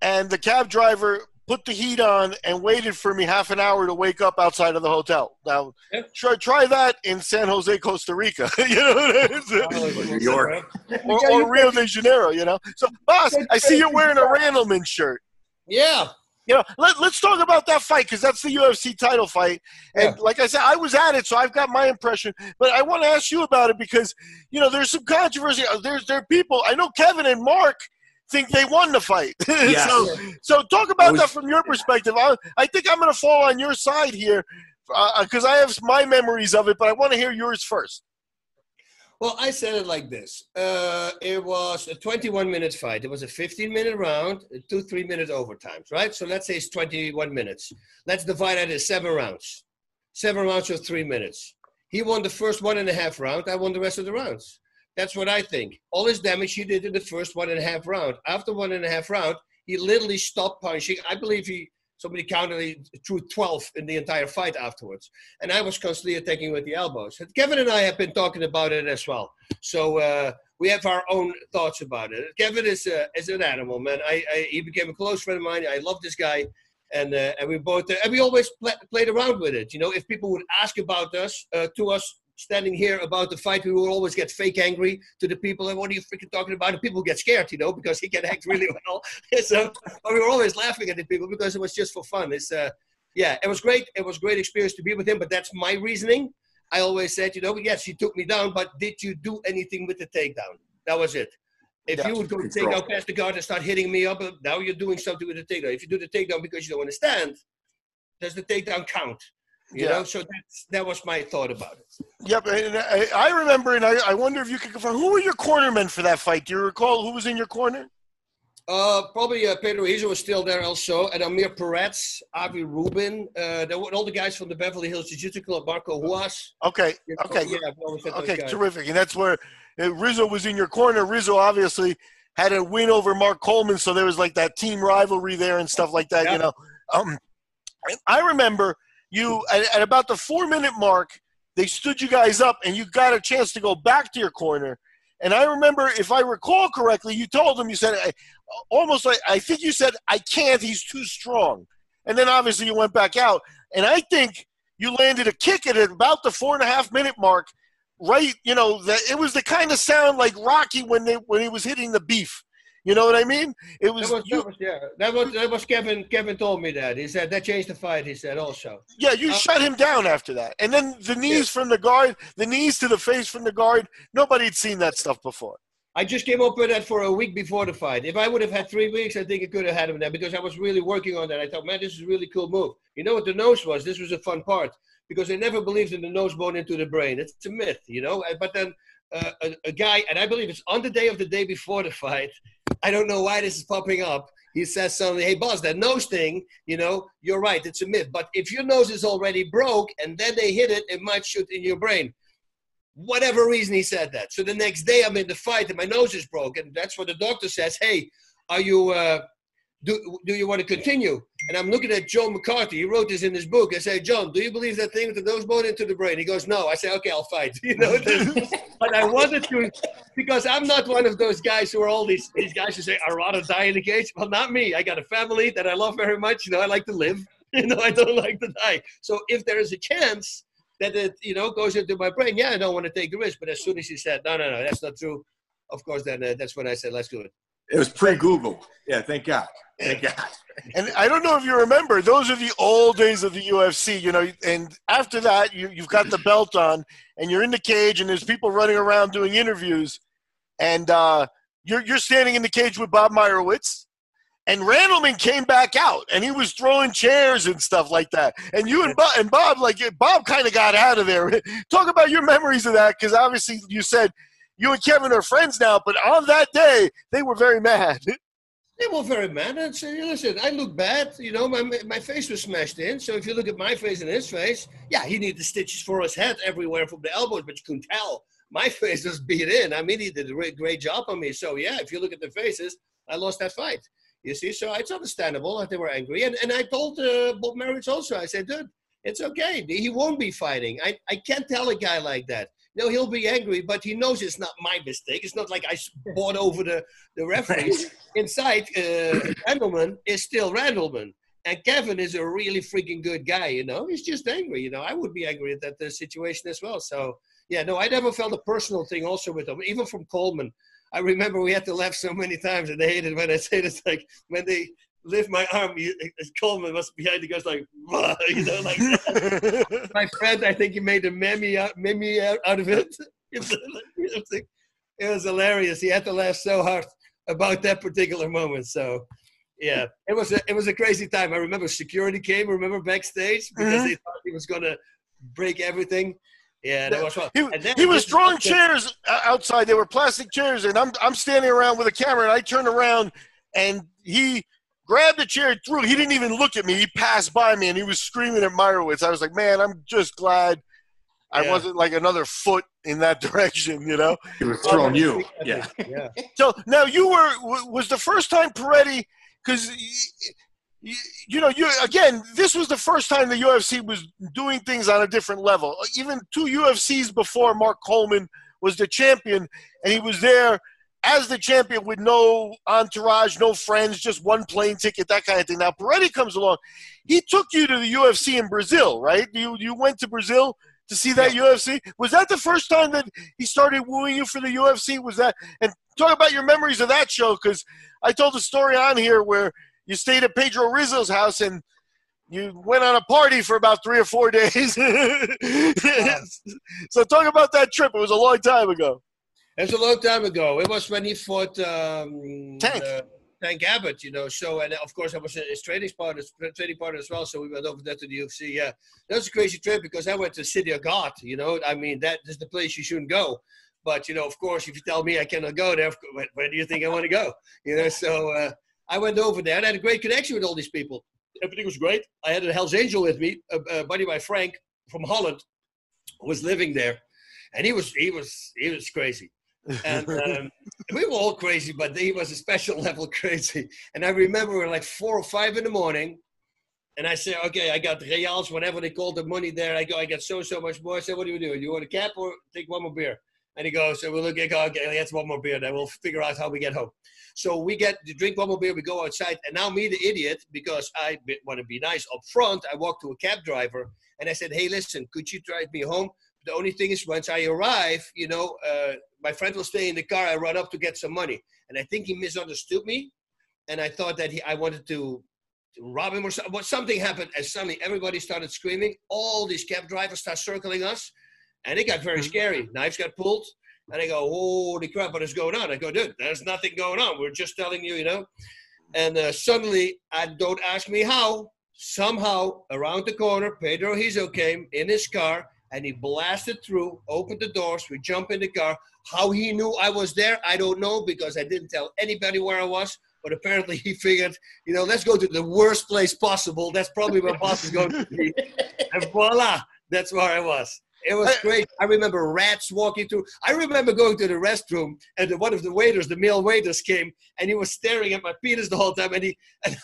and the cab driver put the heat on and waited for me half an hour to wake up outside of the hotel. Now, yep. try try that in San Jose, Costa Rica. <laughs> you know, oh, New York, or, or Rio de Janeiro. You know. So, Bas, I see you're wearing a Randleman shirt. Yeah. You know, let, us talk about that fight because that's the UFC title fight. And yeah. like I said, I was at it, so I've got my impression. But I want to ask you about it because, you know, there's some controversy. There's there are people. I know Kevin and Mark think they won the fight. <laughs> Yes. so, so talk about was, that from your perspective. I, I think I'm going to fall on your side here because uh, I have my memories of it, but I want to hear yours first. Well, I said it like this. Uh, it was a 21 minute fight. It was a 15 minute round, two, three minute overtimes, right? So let's say it's 21 minutes. Let's divide it in seven rounds. Seven rounds of three minutes. He won the first one and a half round. I won the rest of the rounds. That's what I think. All his damage he did in the first one and a half round. After one and a half round, he literally stopped punching. I believe he somebody counted he threw 12 in the entire fight afterwards. And I was constantly attacking with the elbows. Kevin and I have been talking about it as well. So uh, we have our own thoughts about it. Kevin is, uh, is an animal, man. I, I, he became a close friend of mine. I love this guy. And, uh, and we both, and we always play, played around with it. You know, if people would ask about us, uh, to us, standing here about the fight, we will always get fake angry to the people. And what are you freaking talking about? And people get scared, you know, because he can act really <laughs> well. <laughs> so we were always laughing at the people because it was just for fun. It's uh, yeah, it was great. It was great experience to be with him. But that's my reasoning. I always said, you know, yes, he took me down, but did you do anything with the takedown? That was it. If you would go to take out past the guard and start hitting me up, now you're doing something with the takedown. If you do the takedown because you don't understand, does the takedown count? You yeah. know, so that's that was my thought about it. Yep, and I, I remember, and I, I wonder if you could confirm who were your cornermen for that fight. Do you recall who was in your corner? Uh, probably uh, Pedro Rizzo was still there also, and Amir Peretz, Avi Rubin, uh, there were all the guys from the Beverly Hills Jiu-Jitsu Club, Marco Ruas. Okay, okay, yeah, okay, terrific. And that's where uh, Rizzo was in your corner. Rizzo obviously had a win over Mark Coleman, so there was like that team rivalry there and stuff like that. Yeah. You know, um, I remember – you at, at about the four minute mark, they stood you guys up, and you got a chance to go back to your corner. And I remember, if I recall correctly, you told him, you said, I, almost I think you said, I can't, he's too strong. And then obviously you went back out. And I think you landed a kick at about the four and a half minute mark. Right, you know that it was the kind of sound like Rocky when they when he was hitting the beef. You know what I mean? It was, That was, you, that was yeah. That was that was Kevin. Kevin told me that. He said that changed the fight. He said also. yeah, you Uh, shut him down after that, and then the knees from the guard, the knees to the face from the guard. Nobody had seen that stuff before. I just came up with that for a week before the fight. If I would have had three weeks, I think I could have had him there because I was really working on that. I thought, man, this is a really cool move. You know what the nose was? This was a fun part because I never believed in the nose bone into the brain. It's a myth, you know. But then uh, a, a guy, and I believe it's on the day of the day before the fight. I don't know why this is popping up. He says something, hey, Bas, that nose thing, you know, you're right, it's a myth. But if your nose is already broke and then they hit it, it might shoot in your brain whatever reason he said that. So the next day I'm in the fight and my nose is broken. That's what the doctor says. Hey, are you? Uh, do, do you want to continue? And I'm looking at John McCarthy. He wrote this in his book. I say, John, do you believe that thing with the nose bone into the brain? He goes, No. I say, Okay, I'll fight. <laughs> You know, but I wanted to because I'm not one of those guys who are all these these guys who say, I'd rather die in the cage. Well, not me. I got a family that I love very much. You know, I like to live. <laughs> You know, I don't <laughs> like to die. So if there is a chance that it, you know, goes into my brain, yeah, I don't want to take the risk. But as soon as he said, no, no, no, that's not true, of course, then uh, that's when I said, let's do it. It was pre-Google. Yeah, thank God. Thank God. And I don't know if you remember, those are the old days of the UFC, you know. And after that, you, you've got the belt on, and you're in the cage, and there's people running around doing interviews, and uh, you're you're standing in the cage with Bob Meyrowitz, and Randleman came back out, and he was throwing chairs and stuff like that. And you and Bob, and Bob, like Bob, kind of got out of there. <laughs> Talk about your memories of that, because obviously you said you and Kevin are friends now, but on that day they were very mad. <laughs> They were very mad and said, listen, I look bad. You know, my, my face was smashed in. So if you look at my face and his face, yeah, he needed stitches for his head everywhere from the elbows, but you couldn't tell. My <laughs> face was beat in. I mean, he did a great, great job on me. So yeah, if you look at the faces, I lost that fight. You see, so it's understandable that they were angry. And, and I told uh, Bob also, I said, dude, it's okay. He won't be fighting. I, I can't tell a guy like that. No, he'll be angry, but he knows it's not my mistake. It's not like I bought over the, the referee. <laughs> Inside, uh, Randleman is still Randleman. And Kevin is a really freaking good guy, you know. He's just angry, you know. I would be angry at that uh, situation as well. So, yeah, no, I never felt a personal thing also with him, even from Coleman. I remember we had to laugh so many times, and they hated when I say this. Like when they lift my arm, you, Coleman was behind the guys like, <laughs> you know, like <laughs> my friend. I think he made a meme out, meme out, of it. <laughs> it was hilarious. He had to laugh so hard about that particular moment. So, yeah, it was a, it was a crazy time. I remember security came. Remember backstage because Mhm. they thought he was gonna break everything. Yeah, that was fun. He, And then- he was drawing chairs o- outside. They were plastic chairs, and I'm I'm standing around with a camera, and I turned around, and he grabbed the chair, and threw. it. He didn't even look at me. He passed by me, and he was screaming at Meyrowitz. I was like, man, I'm just glad I Yeah. wasn't like another foot in that <laughs> direction, you know. He was throwing you. Yeah. <laughs> Yeah. So now you were was the first time Perretti because you, you know you again this was the first time the UFC was doing things on a different level. Even two UFCs before Mark Coleman was the champion, and he was there as the champion with no entourage, no friends, just one plane ticket, that kind of thing. Now Perretti comes along. He took you to the UFC in Brazil, right? You you went to Brazil to see that UFC. Was that the first time that he started wooing you for the UFC? Was that and talk about your memories of that show because I told a story on here where you stayed at Pedro Rizzo's house and you went on a party for about three or four <laughs> days. so talk about that trip. It was a long time ago. It was a long time ago. It was when he fought um, Tank. uh, Tank Abbott, you know. So, and of course, I was his training partner, training partner as well. So we went over there to the UFC. Yeah, that was a crazy trip because I went to City of God. You know, I mean, that is the place you shouldn't go. But you know, of course, if you tell me I cannot go there, where, where do you think I want to go? You know, so uh, I went over there and I had a great connection with all these people. Everything was great. I had a Hell's Angel with me, a, a buddy by Frank from Holland, who was living there, and he was he was he was crazy and um, we were all crazy, but he was a special <laughs> level crazy. And I remember we were like four or five in the morning, and I said, "Okay, I got reals, whatever they call the money there. I go, I got so so much more." I said, "What do you do? You want a cap or take one more beer?" And he goes, so we'll look, okay, let's one more beer, then we'll figure out how we get home. So we get to drink one more beer, we go outside, and now me, the idiot, because I want to be nice up front, I walk to a cab driver and I said, hey, listen, could you drive me home? The only thing is, once I arrive, you know, uh, my friend was staying in the car. I run up to get some money, and I think he misunderstood me, and I thought that he, I wanted to, to rob him or something. But something happened, and suddenly everybody started screaming. All these cab drivers start circling us, and it got very Mm-hmm. scary. Knives got pulled. And I go, holy crap, what is going on? I go, dude, there's nothing going on. We're just telling you, you know. And uh, suddenly, I don't ask me how. Somehow, around the corner, Pedro Rizzo came in his car and he blasted through, opened the doors. We jump in the car. How he knew I was there, I don't know because I didn't tell anybody where I was. But apparently, he figured, you know, let's go to the worst place possible. That's probably where Bas is going to be. <laughs> And voila, that's where I was. It was great. I remember rats walking through. I remember going to the restroom, and one of the waiters, the male waiters, came, and he was staring at my penis the whole time, and he <laughs> and,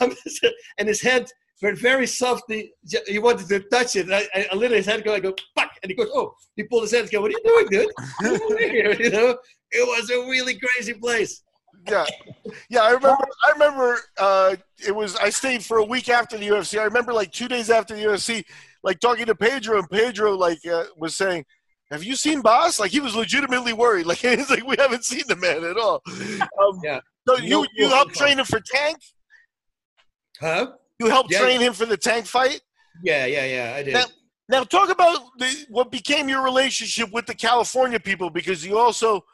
and his head went very softly. He wanted to touch it. And I, I, I literally his head go, I go, fuck, and he goes, oh, he pulled his head. and go, what are you doing, dude? Come over here, <laughs> you know, it was a really crazy place. Yeah, yeah. I remember. I remember. Uh, it was. I stayed for a week after the UFC. I remember like two days after the UFC, like talking to Pedro, and Pedro like uh, was saying, "Have you seen Bas?" Like he was legitimately worried. <laughs> Like he's like, "We haven't seen the man at all." Um, Yeah. So you you clue. helped train for Tank. Huh? You helped Yeah. train him for the Tank fight. Yeah, yeah, yeah. I did. Now, now talk about the, what became your relationship with the California people because you also,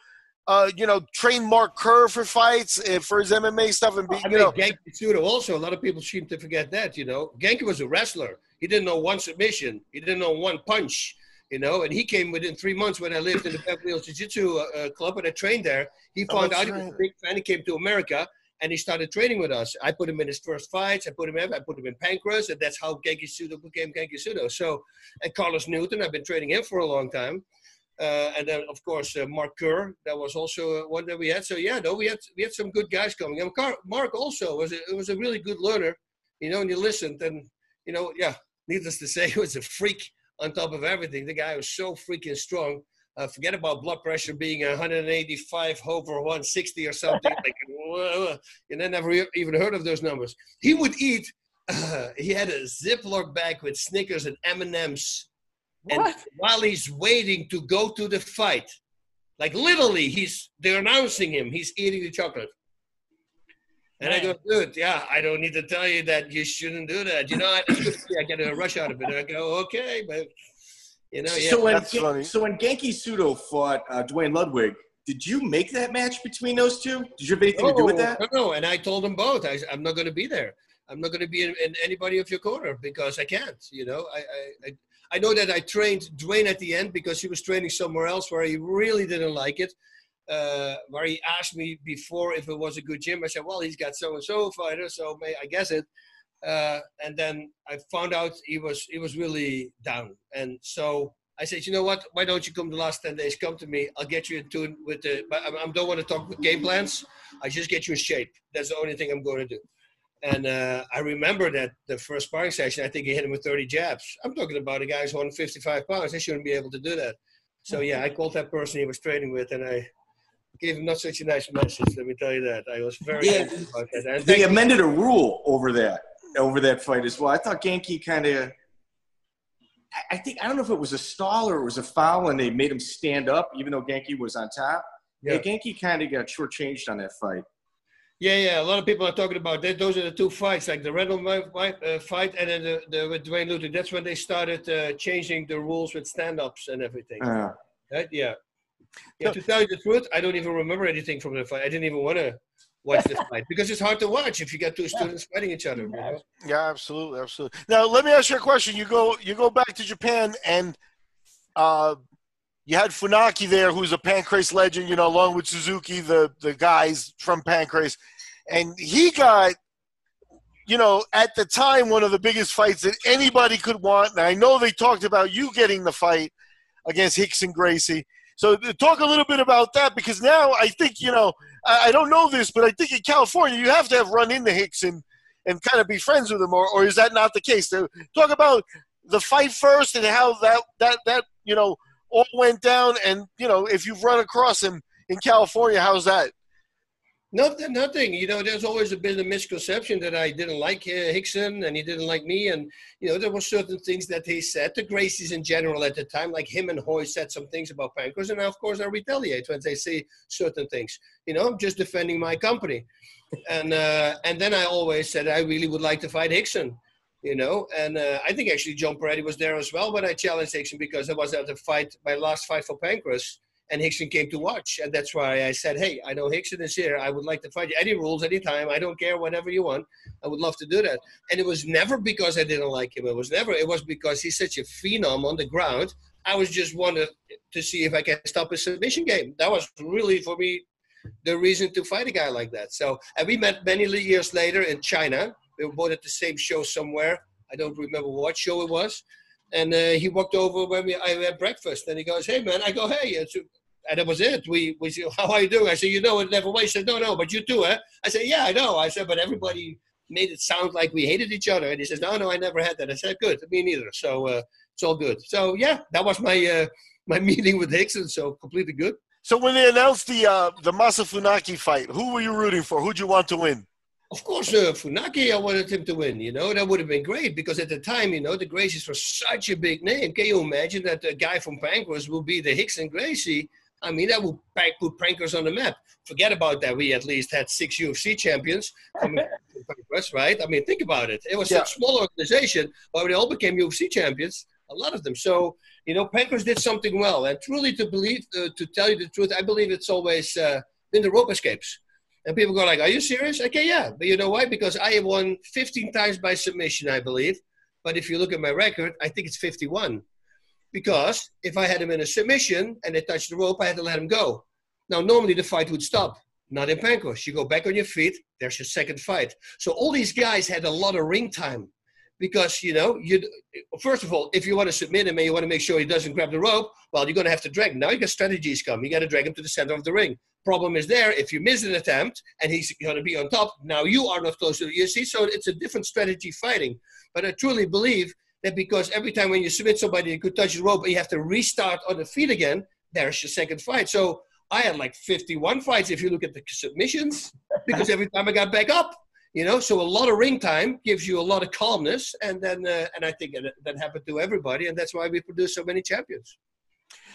uh, you know, trained Mark Kerr for fights uh, for his MMA stuff and be, I you mean, know, Genki Sudo also, a lot of people seem to forget that, you know. Genki was a wrestler. He didn't know one submission. He didn't know one punch, you know. And he came within three months when I lived in the Beverly Hills Jiu-Jitsu uh, uh, club and I trained there. He Oh, found that's out he was a big fan. He came to America and he started training with us. I put him in his first fights. I put him in. I put him in Pancrase, and that's how Genki Sudo became Genki Sudo. So, and Carlos Newton, I've been training him for a long time. Uh, and then, of course, uh, Mark Kerr. That was also one that we had. So yeah, no, we had we had some good guys coming. And Car- Mark also was a, was a really good learner. You know, and you listened, and you know, yeah. Needless to say, <laughs> he was a freak on top of everything. The guy was so freaking strong. Uh, forget about blood pressure being 185 over 160 or something. like, <laughs> and I never even heard of those numbers. He would eat. Uh, <laughs> he had a Ziploc bag with Snickers and M and M's and while he's waiting to go to the fight, like literally, he's they're announcing him. He's eating the chocolate. And I go, dude, yeah, I don't need to tell you that you shouldn't do that. You know, it's good to see I get a rush out of it. I go, okay, but you know, yeah. so when that's funny. so when Genki Sudo fought uh, Duane Ludwig, did you make that match between those two? Did you have anything to do with that? No, no, and I told them both. I, I'm not going to be there. I'm not going to be in, in anybody of your corner because I can't. You know, I, I, I, I know that I trained Duane at the end because he was training somewhere else where he really didn't like it. Uh, where he asked me before if it was a good gym. I said, well, he's got so and so fighter, so may I guess it. Uh, and then I found out he was he was really down, and so I said, you know what? Why don't you come the last ten days? Come to me. I'll get you in tune with the. But I, I don't want to talk with game plans. I just get you in shape. That's the only thing I'm going to do. And uh, I remember that the first sparring session, I think he hit him with 30 jabs. I'm talking about a guy who's 155 pounds. They shouldn't be able to do that. So yeah, I called that person he was training with, and I gave him not such a nice message. Let me tell you that. I was very Yeah. about that. And They amended a rule over that over that fight as well. I thought Genki kind of. I think I don't know if it was a stall or it was a foul, and they made him stand up, even though Genki was on top. Yeah, Yeah. Genki kind of got shortchanged on that fight. Yeah, yeah. A lot of people are talking about that. Those are the two fights, like the Randall fight, uh, fight and then the, the with Duane Ludwig. That's when they started uh, changing the rules with stand-ups and everything. Uh, Right? Yeah. Yeah. To tell you the truth, I don't even remember anything from the fight. I didn't even want to watch the fight because it's hard to watch if you got two students fighting each other. You know? Yeah, absolutely, absolutely. Now, let me ask you a question. You go, you go back to Japan, and uh, you had Funaki there, who's a Pancrase legend, you know, along with Suzuki, the the guys from Pancrase, and he got, you know, at the time one of the biggest fights that anybody could want. And I know they talked about you getting the fight against Rickson Gracie. So talk a little bit about that because now I think you know I, don't know this, but I think in California you have to have run into Rickson and and kind of be friends with him, or, or is that not the case? Talk about the fight first and how that that that you know all went down. And you know, if you've run across him in California, how's that? Nothing, nothing. You know, there's always been a misconception that I didn't like uh, Rickson and he didn't like me. And, you know, there were certain things that he said, the Gracies in general at the time, like him and Hoy said some things about Pancrase. And of course, I retaliate when they say certain things. You know, I'm just defending my company. and uh, and then I always said I really would like to fight Rickson, You know, and uh, I think actually John Perretti was there as well when I challenged Rickson because I was at the fight, my last fight for Pancrase and Rickson came to watch. And that's why I said, hey, I know Rickson is here. I would like to fight you. Any rules, anytime. I don't care, whatever you want. I would love to do that. And it was never because I didn't like him. It was never, it was because he's such a phenom on the ground. I was just wanted to see if I can stop his submission game. That was really, for me, the reason to fight a guy like that. So, and we met many years later in China. We were both at the same show somewhere. I don't remember what show it was. And uh, he walked over when we I had breakfast, and he goes, "Hey man," I go, "Hey," and that was it. We we said, how are you doing? I said, you know it never was. He said, no, no, but you do, eh? I said, yeah, I know. I said, but everybody made it sound like we hated each other. And he says, no, no, I never had that. I said, good, me neither. So uh, it's all good. So yeah, that was my uh, my <laughs> meeting with Rickson. So completely good. So when they announced the uh, the Masa Funaki fight, who were you rooting for? Who'd you want to win? Of course, uh, Funaki, I wanted him to win. You know, that would have been great because at the time, you know, the Gracies were such a big name. Can you imagine that the guy from Pancrase will be the Rickson Gracie? I mean, that will put Pancrase on the map. Forget about that. We at least had six UFC champions coming <laughs> Pancrase, right? I mean, think about it. It was yeah. a small organization, but they all became UFC champions. A lot of them. So, you know, Pancrase did something well. And truly, to believe, uh, to tell you the truth, I believe it's always uh, been the rope escapes. And people go like, "Are you serious?" Okay, yeah. But you know why? Because I have won 15 times by submission, I believe. But if you look at my record, I think it's 51 because if I had him in a submission and they touched the rope, I had to let him go. Now, normally the fight would stop. Not in Pancrase. You go back on your feet, there's your second fight. So all these guys had a lot of ring time because, you know, you first of all, if you want to submit him and you want to make sure he doesn't grab the rope, well, you're going to have to drag him. Now you got strategies come. You got to drag him to the center of the ring. Problem is there, if you miss an attempt and he's going to be on top, now you are not close to the UFC. So it's a different strategy fighting. But I truly believe that because every time when you submit somebody, you could touch the rope, but you have to restart on the feet again. There's your second fight. So I had like 51 fights if you look at the submissions, <laughs> because every time I got back up, you know. So a lot of ring time gives you a lot of calmness, and then uh, and I think that, that happened to everybody, and that's why we produce so many champions.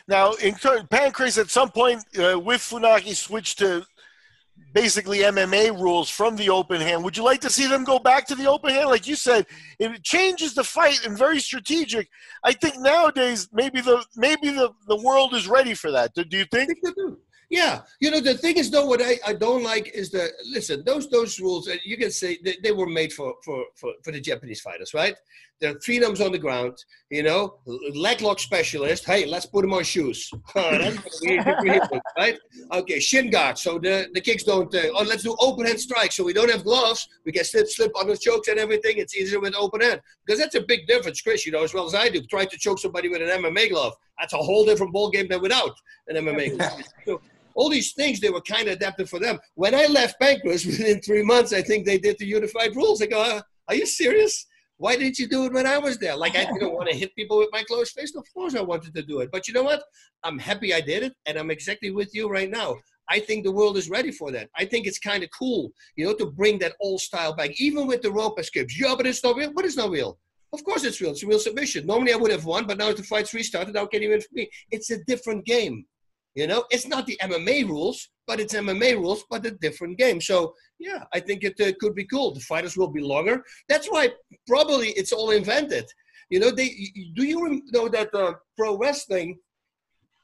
Now, in turn, Pancrase at some point uh, with Funaki switched to basically MMA rules from the open hand. Would you like to see them go back to the open hand? Like you said, it changes the fight and very strategic. I think nowadays maybe the maybe the, the world is ready for that. Do, do you think? Yeah, you know the thing is though, what I, I don't like is the listen those those rules. Uh, you can say they, they were made for, for for for the Japanese fighters, right? Their freedoms on the ground, you know, leg lock specialist. Hey, let's put him on shoes. <laughs> right? Okay, shin guard. So the, the kicks don't. Uh, oh, let's do open hand strikes. So we don't have gloves. We can slip slip on the chokes and everything. It's easier with open hand because that's a big difference, Chris. You know as well as I do. Try to choke somebody with an MMA glove. That's a whole different ball game than without an MMA glove. So, all these things they were kind of adapted for them. When I left Pancrase <laughs> within three months, I think they did the unified rules. I go, uh, are you serious? Why didn't you do it when I was there? Like I didn't want to hit people with my closed fist. Of course I wanted to do it. But you know what? I'm happy I did it, and I'm exactly with you right now. I think the world is ready for that. I think it's kind of cool, you know, to bring that old style back, even with the rope escapes. Yeah, but it's not real. What is not real? Of course it's real. It's a real submission. Normally I would have won, but now the fight's restarted. How can you win for me? It's a different game. You know, it's not the MMA rules, but it's MMA rules, but a different game. So yeah, I think it uh, could be cool. The fighters will be longer. That's why probably it's all invented. You know, they do you know that uh, pro wrestling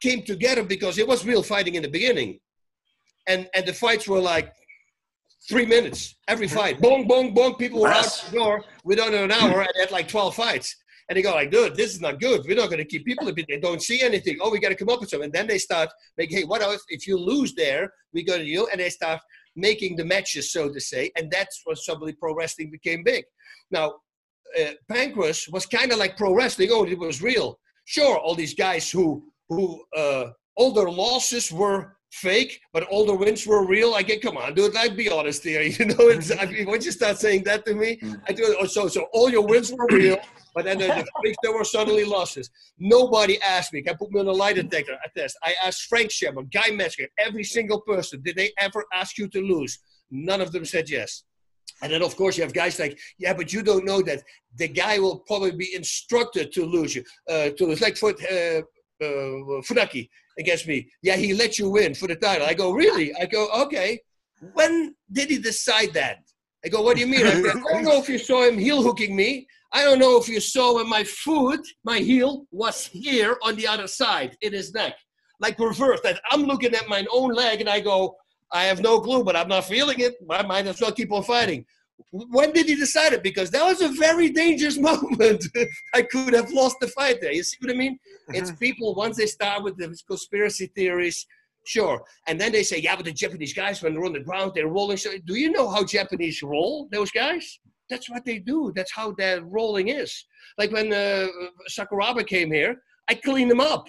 came together because it was real fighting in the beginning, and and the fights were like three minutes every fight. Boom, boom, boom. People were out the door within an hour and had like twelve fights. And they go like, dude, this is not good. We're not going to keep people if they don't see anything. Oh, we got to come up with something. And then they start making, hey, what else? If you lose there, we go to you. And they start making the matches, so to say. And that's when suddenly pro wrestling became big. Now, uh, Pancrase was kind of like pro wrestling. Oh, it was real. Sure, all these guys who, who uh, all their losses were fake, but all the wins were real. I get, come on, dude, like be honest here. <laughs> You know, it's, I mean, once you start saying that to me, Mm. I do. Oh, so, so all your wins were real, but then the, there were suddenly losses. Nobody asked me. Can put me on a lie detector test? I asked Frank Sherman, Guy Mezger, every single person. Did they ever ask you to lose? None of them said yes. And then, of course, you have guys like, yeah, but you don't know that the guy will probably be instructed to lose you, uh, to lose. Like for uh, uh, Funaki against me. Yeah, he let you win for the title. I go, really? I go, okay. When did he decide that? I go, what do you mean? I, go, I don't know if you saw him heel hooking me. I don't know if you saw when my foot, my heel, was here on the other side in his neck, like reversed. That I'm looking at my own leg and I go, I have no clue, but I'm not feeling it. I might as well keep on fighting. When did he decide it? Because that was a very dangerous <laughs> moment. I could have lost the fight there. You see what I mean? Uh-huh. It's people once they start with the conspiracy theories, sure, and then they say, yeah, but the Japanese guys when they're on the ground, they're rolling. So, do you know how Japanese roll? Those guys? That's what they do. That's how their rolling is. Like when uh, Sakuraba came here, I cleaned him up.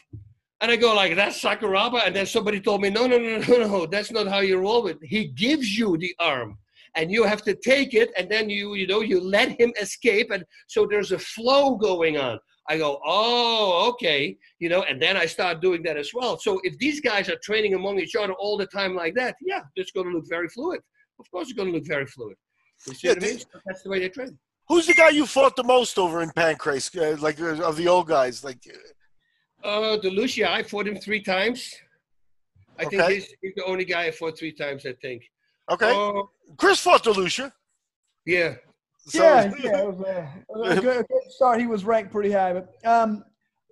And I go like, that's Sakuraba. And then somebody told me, no, no, no, no, no, that's not how you roll it. He gives you the arm and you have to take it and then you, you know, you let him escape. And so there's a flow going on. I go, oh, okay. You know, and then I start doing that as well. So if these guys are training among each other all the time like that, yeah, it's going to look very fluid. Of course, it's going to look very fluid. You see Yeah, what I mean? the- That's the way they train. Who's the guy you fought the most over in Pancrase? Uh, like uh, of the old guys, like Uh, DeLucia, I fought him three times. I think he's, he's the only guy I fought three times, I think. okay. Oh, Chris fought Delucia. yeah. So, yeah, yeah, it was a, a good, a good start. He was ranked pretty high, but um,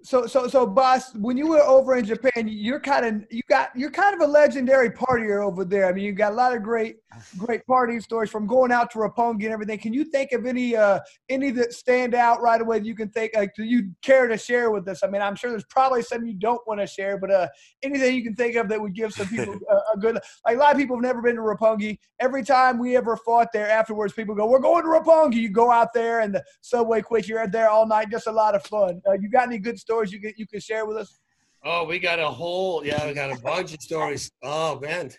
so so so, Bas, when you were over in Japan, you're kind of you got you're kind of a legendary partier over there. I mean, you got a lot of great great party stories from going out to Roppongi and everything. Can you think of any uh any that stand out right away that you can think like do you care to share with us? I mean, I'm sure there's probably some you don't want to share, but uh anything you can think of that would give some people <laughs> a, a good like a lot of people have never been to Roppongi. Every time we ever fought there afterwards, people go, We're going to Roppongi. You go out there and the subway quits, you're there all night, just a lot of fun. Uh, you got any good stories you can you can share with us? Oh, we got a whole, yeah, we got a bunch of stories. Oh, man.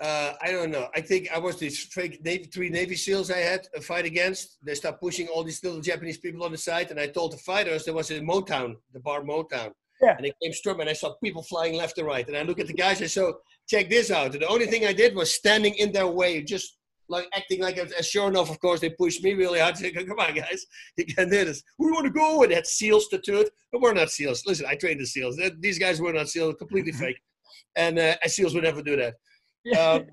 Uh, I don't know. I think I was these fake Navy, three Navy SEALs I had a fight against. They stopped pushing all these little Japanese people on the side, and I told the fighters there was in Motown, the bar Motown. Yeah. And they came storming, and I saw people flying left and right. And I look at the guys, I said, check this out. And the only thing I did was standing in their way, just like acting like a, sure enough, of course, they pushed me really hard. <laughs> Said, come on, guys, you can do this. We want to go. And had SEALs tattooed, but we're not SEALs. Listen, I trained the SEAls. These guys were not SEALs, completely <laughs> fake. And, uh, SEALs would never do that. Um,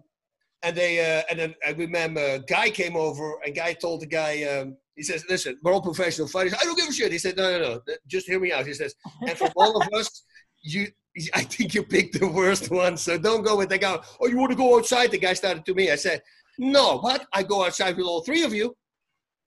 and they uh, and then I remember Guy came over and Guy told the guy um, he says listen we're all professional fighters I don't give a shit he said no no no just hear me out he says and for all of us you I think you picked the worst one so don't go with the guy oh you want to go outside the guy started to me I said no but I go outside with all three of you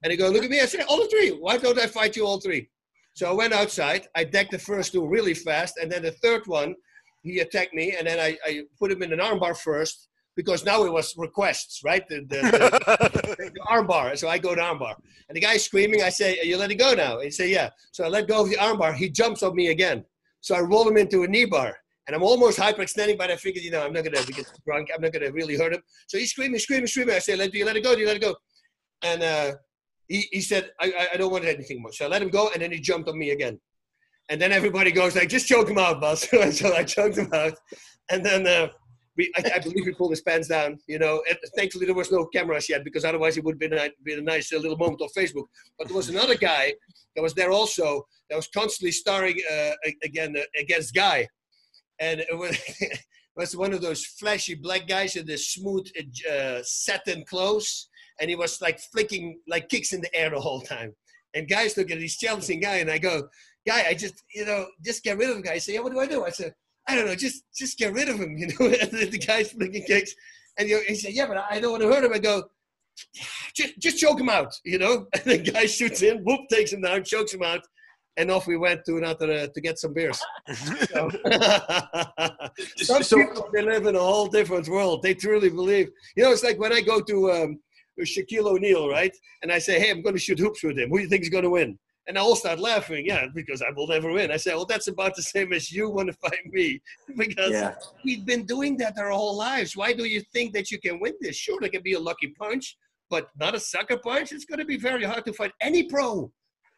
and he go look at me I say, all three why don't I fight you all three so I went outside I decked the first two really fast and then the third one he attacked me and then I, I put him in an armbar first because now it was requests, right? The, the, the, the armbar. So I go to armbar. And the guy's screaming. I say, you let it go now? He say, yeah. So I let go of the armbar. He jumps on me again. So I roll him into a knee bar. And I'm almost hyperextending, but I figured, you know, I'm not going to get drunk. I'm not going to really hurt him. So he's screaming, screaming, screaming. I say, let, do you let it go? Do you let it go? And uh, he, he said, I, I- don't want anything more. So I let him go, and then he jumped on me again. And then everybody goes like, just choke him out, Bas. <laughs> so I choked him out. And then uh, we, I, I believe we pulled his pants down, you know. And thankfully, there was no cameras yet because otherwise it would have been a, been a nice uh, little moment on Facebook. But there was another guy that was there also that was constantly starring uh, again uh, against Guy. And it was, <laughs> it was one of those flashy black guys in the smooth uh, satin clothes. And he was like flicking like kicks in the air the whole time. And guys look at this challenging guy, and I go, guy, I just, you know, just get rid of him. Guy, say, yeah, what do I do? I said, I don't know, just, just get rid of him, <laughs> you know. the guy's flicking kicks, and he said, yeah, but I don't want to hurt him. I go, just, just choke him out, you know. <laughs> And the guy shoots in, whoop, takes him down, chokes him out, and off we went to another uh, to get some beers. <laughs> So, <laughs> some So- people they live in a whole different world. They truly believe. You know, it's like when I go to um, Shaquille O'Neal, right? And I say, hey, I'm going to shoot hoops with him. Who do you think is going to win? And they all start laughing, yeah, because I will never win. I said, well, that's about the same as you want to fight me, <laughs> because Yeah. we've been doing that our whole lives. Why do you think that you can win this? Sure, there can be a lucky punch, but not a sucker punch. It's going to be very hard to fight any pro,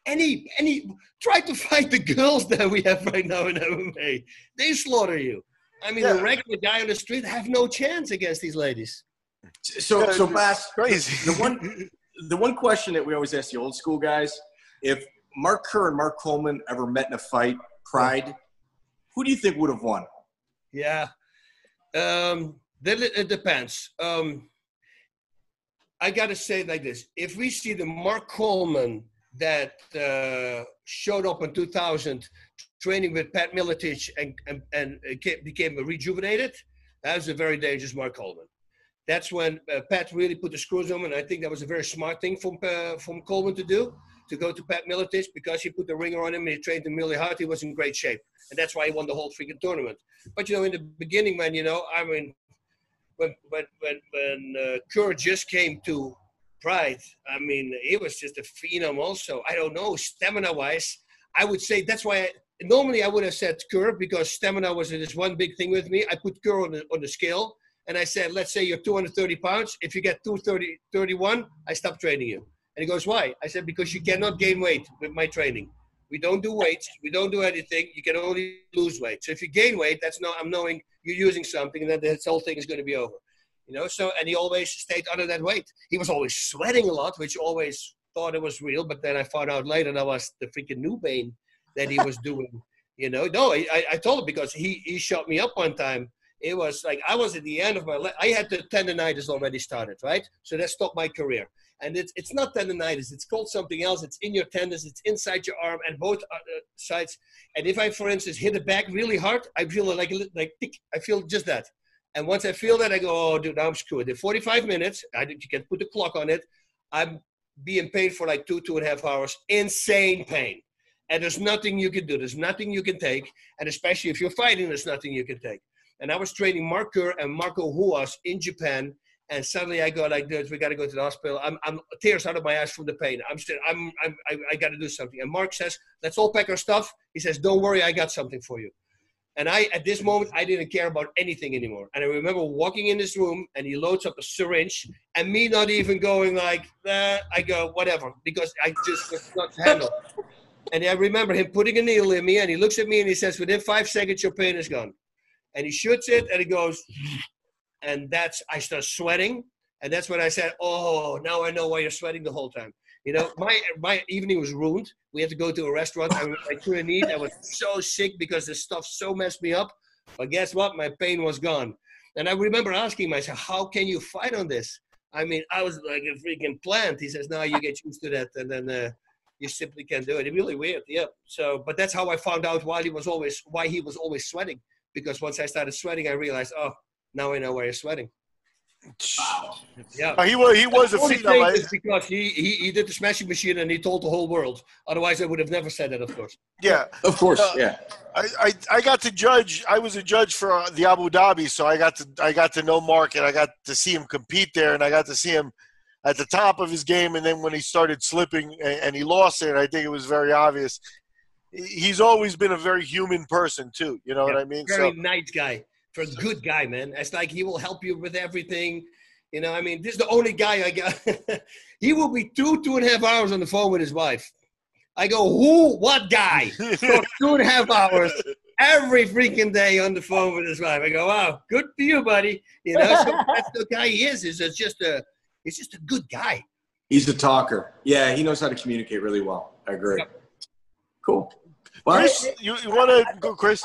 any any. Try to fight the girls that we have right now in MMA. They slaughter you. I mean, Yeah. a regular guy on the street have no chance against these ladies. So, so Bas, Crazy. the one, the one question that we always ask the old school guys: if Mark Kerr and Mark Coleman ever met in a fight, Pride, who do you think would have won? Yeah. Um, then it, it depends. Um, I got to say it like this. If we see the Mark Coleman that uh, showed up in 2000 training with Pat Miletich and, and, and became rejuvenated, that was a very dangerous Mark Coleman. That's when uh, Pat really put the screws on and I think that was a very smart thing from, uh, from Coleman to do, to go to Pat Miletich because he put the ringer on him and he trained him really hard. He was in great shape, and that's why he won the whole freaking tournament. But you know, in the beginning, man, you know, I mean, when when when when uh, Kerr just came to Pride, I mean, he was just a phenom. Also, I don't know, stamina-wise, I would say that's why. I, normally, I would have said Kerr because stamina was this one big thing with me. I put Kerr on the on the scale, and I said, let's say you're 230 pounds. If you get 230, 31, I stop training you. And he goes, why? I said, because you cannot gain weight with my training. We don't do weights. We don't do anything. You can only lose weight. So if you gain weight, that's no. I'm knowing you're using something, and then this whole thing is going to be over. You know. So and he always stayed under that weight. He was always sweating a lot, which always thought it was real. But then I found out later that was the freaking Nubain that he was doing. <laughs> You know. No, I, I- told him because he he shot me up one time. It was like I was at the end of my. Le- I had the tendonitis already started, right? So that stopped my career and it's it's not tendonitis. It's called something else. It's in your tendons. It's inside your arm and both uh, uh, sides. And if I, for instance, hit the back really hard, I feel like like tick. I feel just that. And once I feel that, I go, oh, dude, I'm screwed. In 45 minutes, I you can put the clock on it. I'm being paid for like two two and a half hours. Insane pain. And there's nothing you can do. There's nothing you can take. And especially if you're fighting, there's nothing you can take. And I was training Mark Kerr and Marco Ruas in Japan and suddenly I go like this. We got to go to the hospital. I'm, I'm tears out of my eyes from the pain. I'm still, I'm, I'm I, I got to do something. And Mark says, "Let's all pack our stuff." He says, "Don't worry, I got something for you." And I, at this moment, I didn't care about anything anymore. And I remember walking in this room, and he loads up a syringe, and me not even going like, nah, I go whatever because I just was not handle. <laughs> And I remember him putting a needle in me, and he looks at me and he says, "Within five seconds, your pain is gone." And he shoots it, and he goes, and that's I start sweating, and that's when I said, "Oh, now I know why you're sweating the whole time." You know, my my evening was ruined. We had to go to a restaurant. I, I couldn't eat. I was so sick because the stuff so messed me up. But guess what? My pain was gone. And I remember asking myself, "How can you fight on this?" I mean, I was like a freaking plant. He says, "No, you get used to that, and then uh, you simply can't do it." It's really weird, yeah. So, but that's how I found out why he was always why he was always sweating. Because once I started sweating, I realized, oh, now I know why you're sweating. Yeah. He was he was a Only phenom. thing I- is because he, he he did the smashing machine and he told the whole world. Otherwise, I would have never said that, of course. Yeah, Of course, Uh, yeah. I, I I got to judge. I was a judge for uh, the Abu Dhabi, so I got to I got to know Mark, and I got to see him compete there, and I got to see him at the top of his game. And then when he started slipping and, and he lost it, I think it was very obvious. He's always been a very human person too. You know what I mean? Very So nice guy, for a good guy, man. It's like he will help you with everything. You know, I mean, this is the only guy I got. <laughs> he will be two two and a half hours on the phone with his wife. I go, who? What guy? <laughs> For two and a half hours every freaking day on the phone with his wife. I go, wow, good for you, buddy. You know, so <laughs> that's the guy he is. Is it's just a, he's just a good guy. He's a talker. Yeah, he knows how to communicate really well. I agree. Yep. Cool. Well, Chris, you, you want to go, Chris?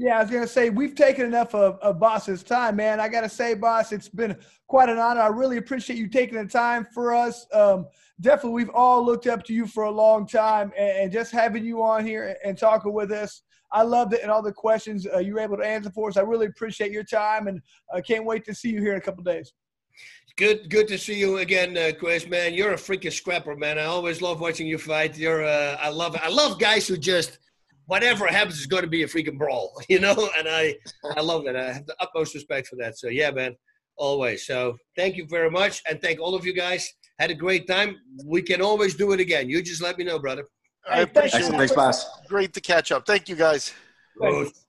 Yeah, I was gonna say we've taken enough of, of Bas's time, man. I gotta say, Bas, it's been quite an honor. I really appreciate you taking the time for us. Um, definitely, we've all looked up to you for a long time, and, and just having you on here and, talking with us, I loved it, and all the questions uh, you were able to answer for us. I really appreciate your time, and I can't wait to see you here in a couple days. Good, good to see you again, uh, Chris. Man, you're a freaking scrapper, man. I always love watching you fight. You're, uh, I love, I love guys who just, whatever happens is going to be a freaking brawl, <laughs> you know. And I, I love that. I have the utmost respect for that. So yeah, man, always. So thank you very much, and thank all of you guys. Had a great time. We can always do it again. You just let me know, brother. I appreciate it. thanks, Bas. Great to catch up. Thank you, guys. Thanks.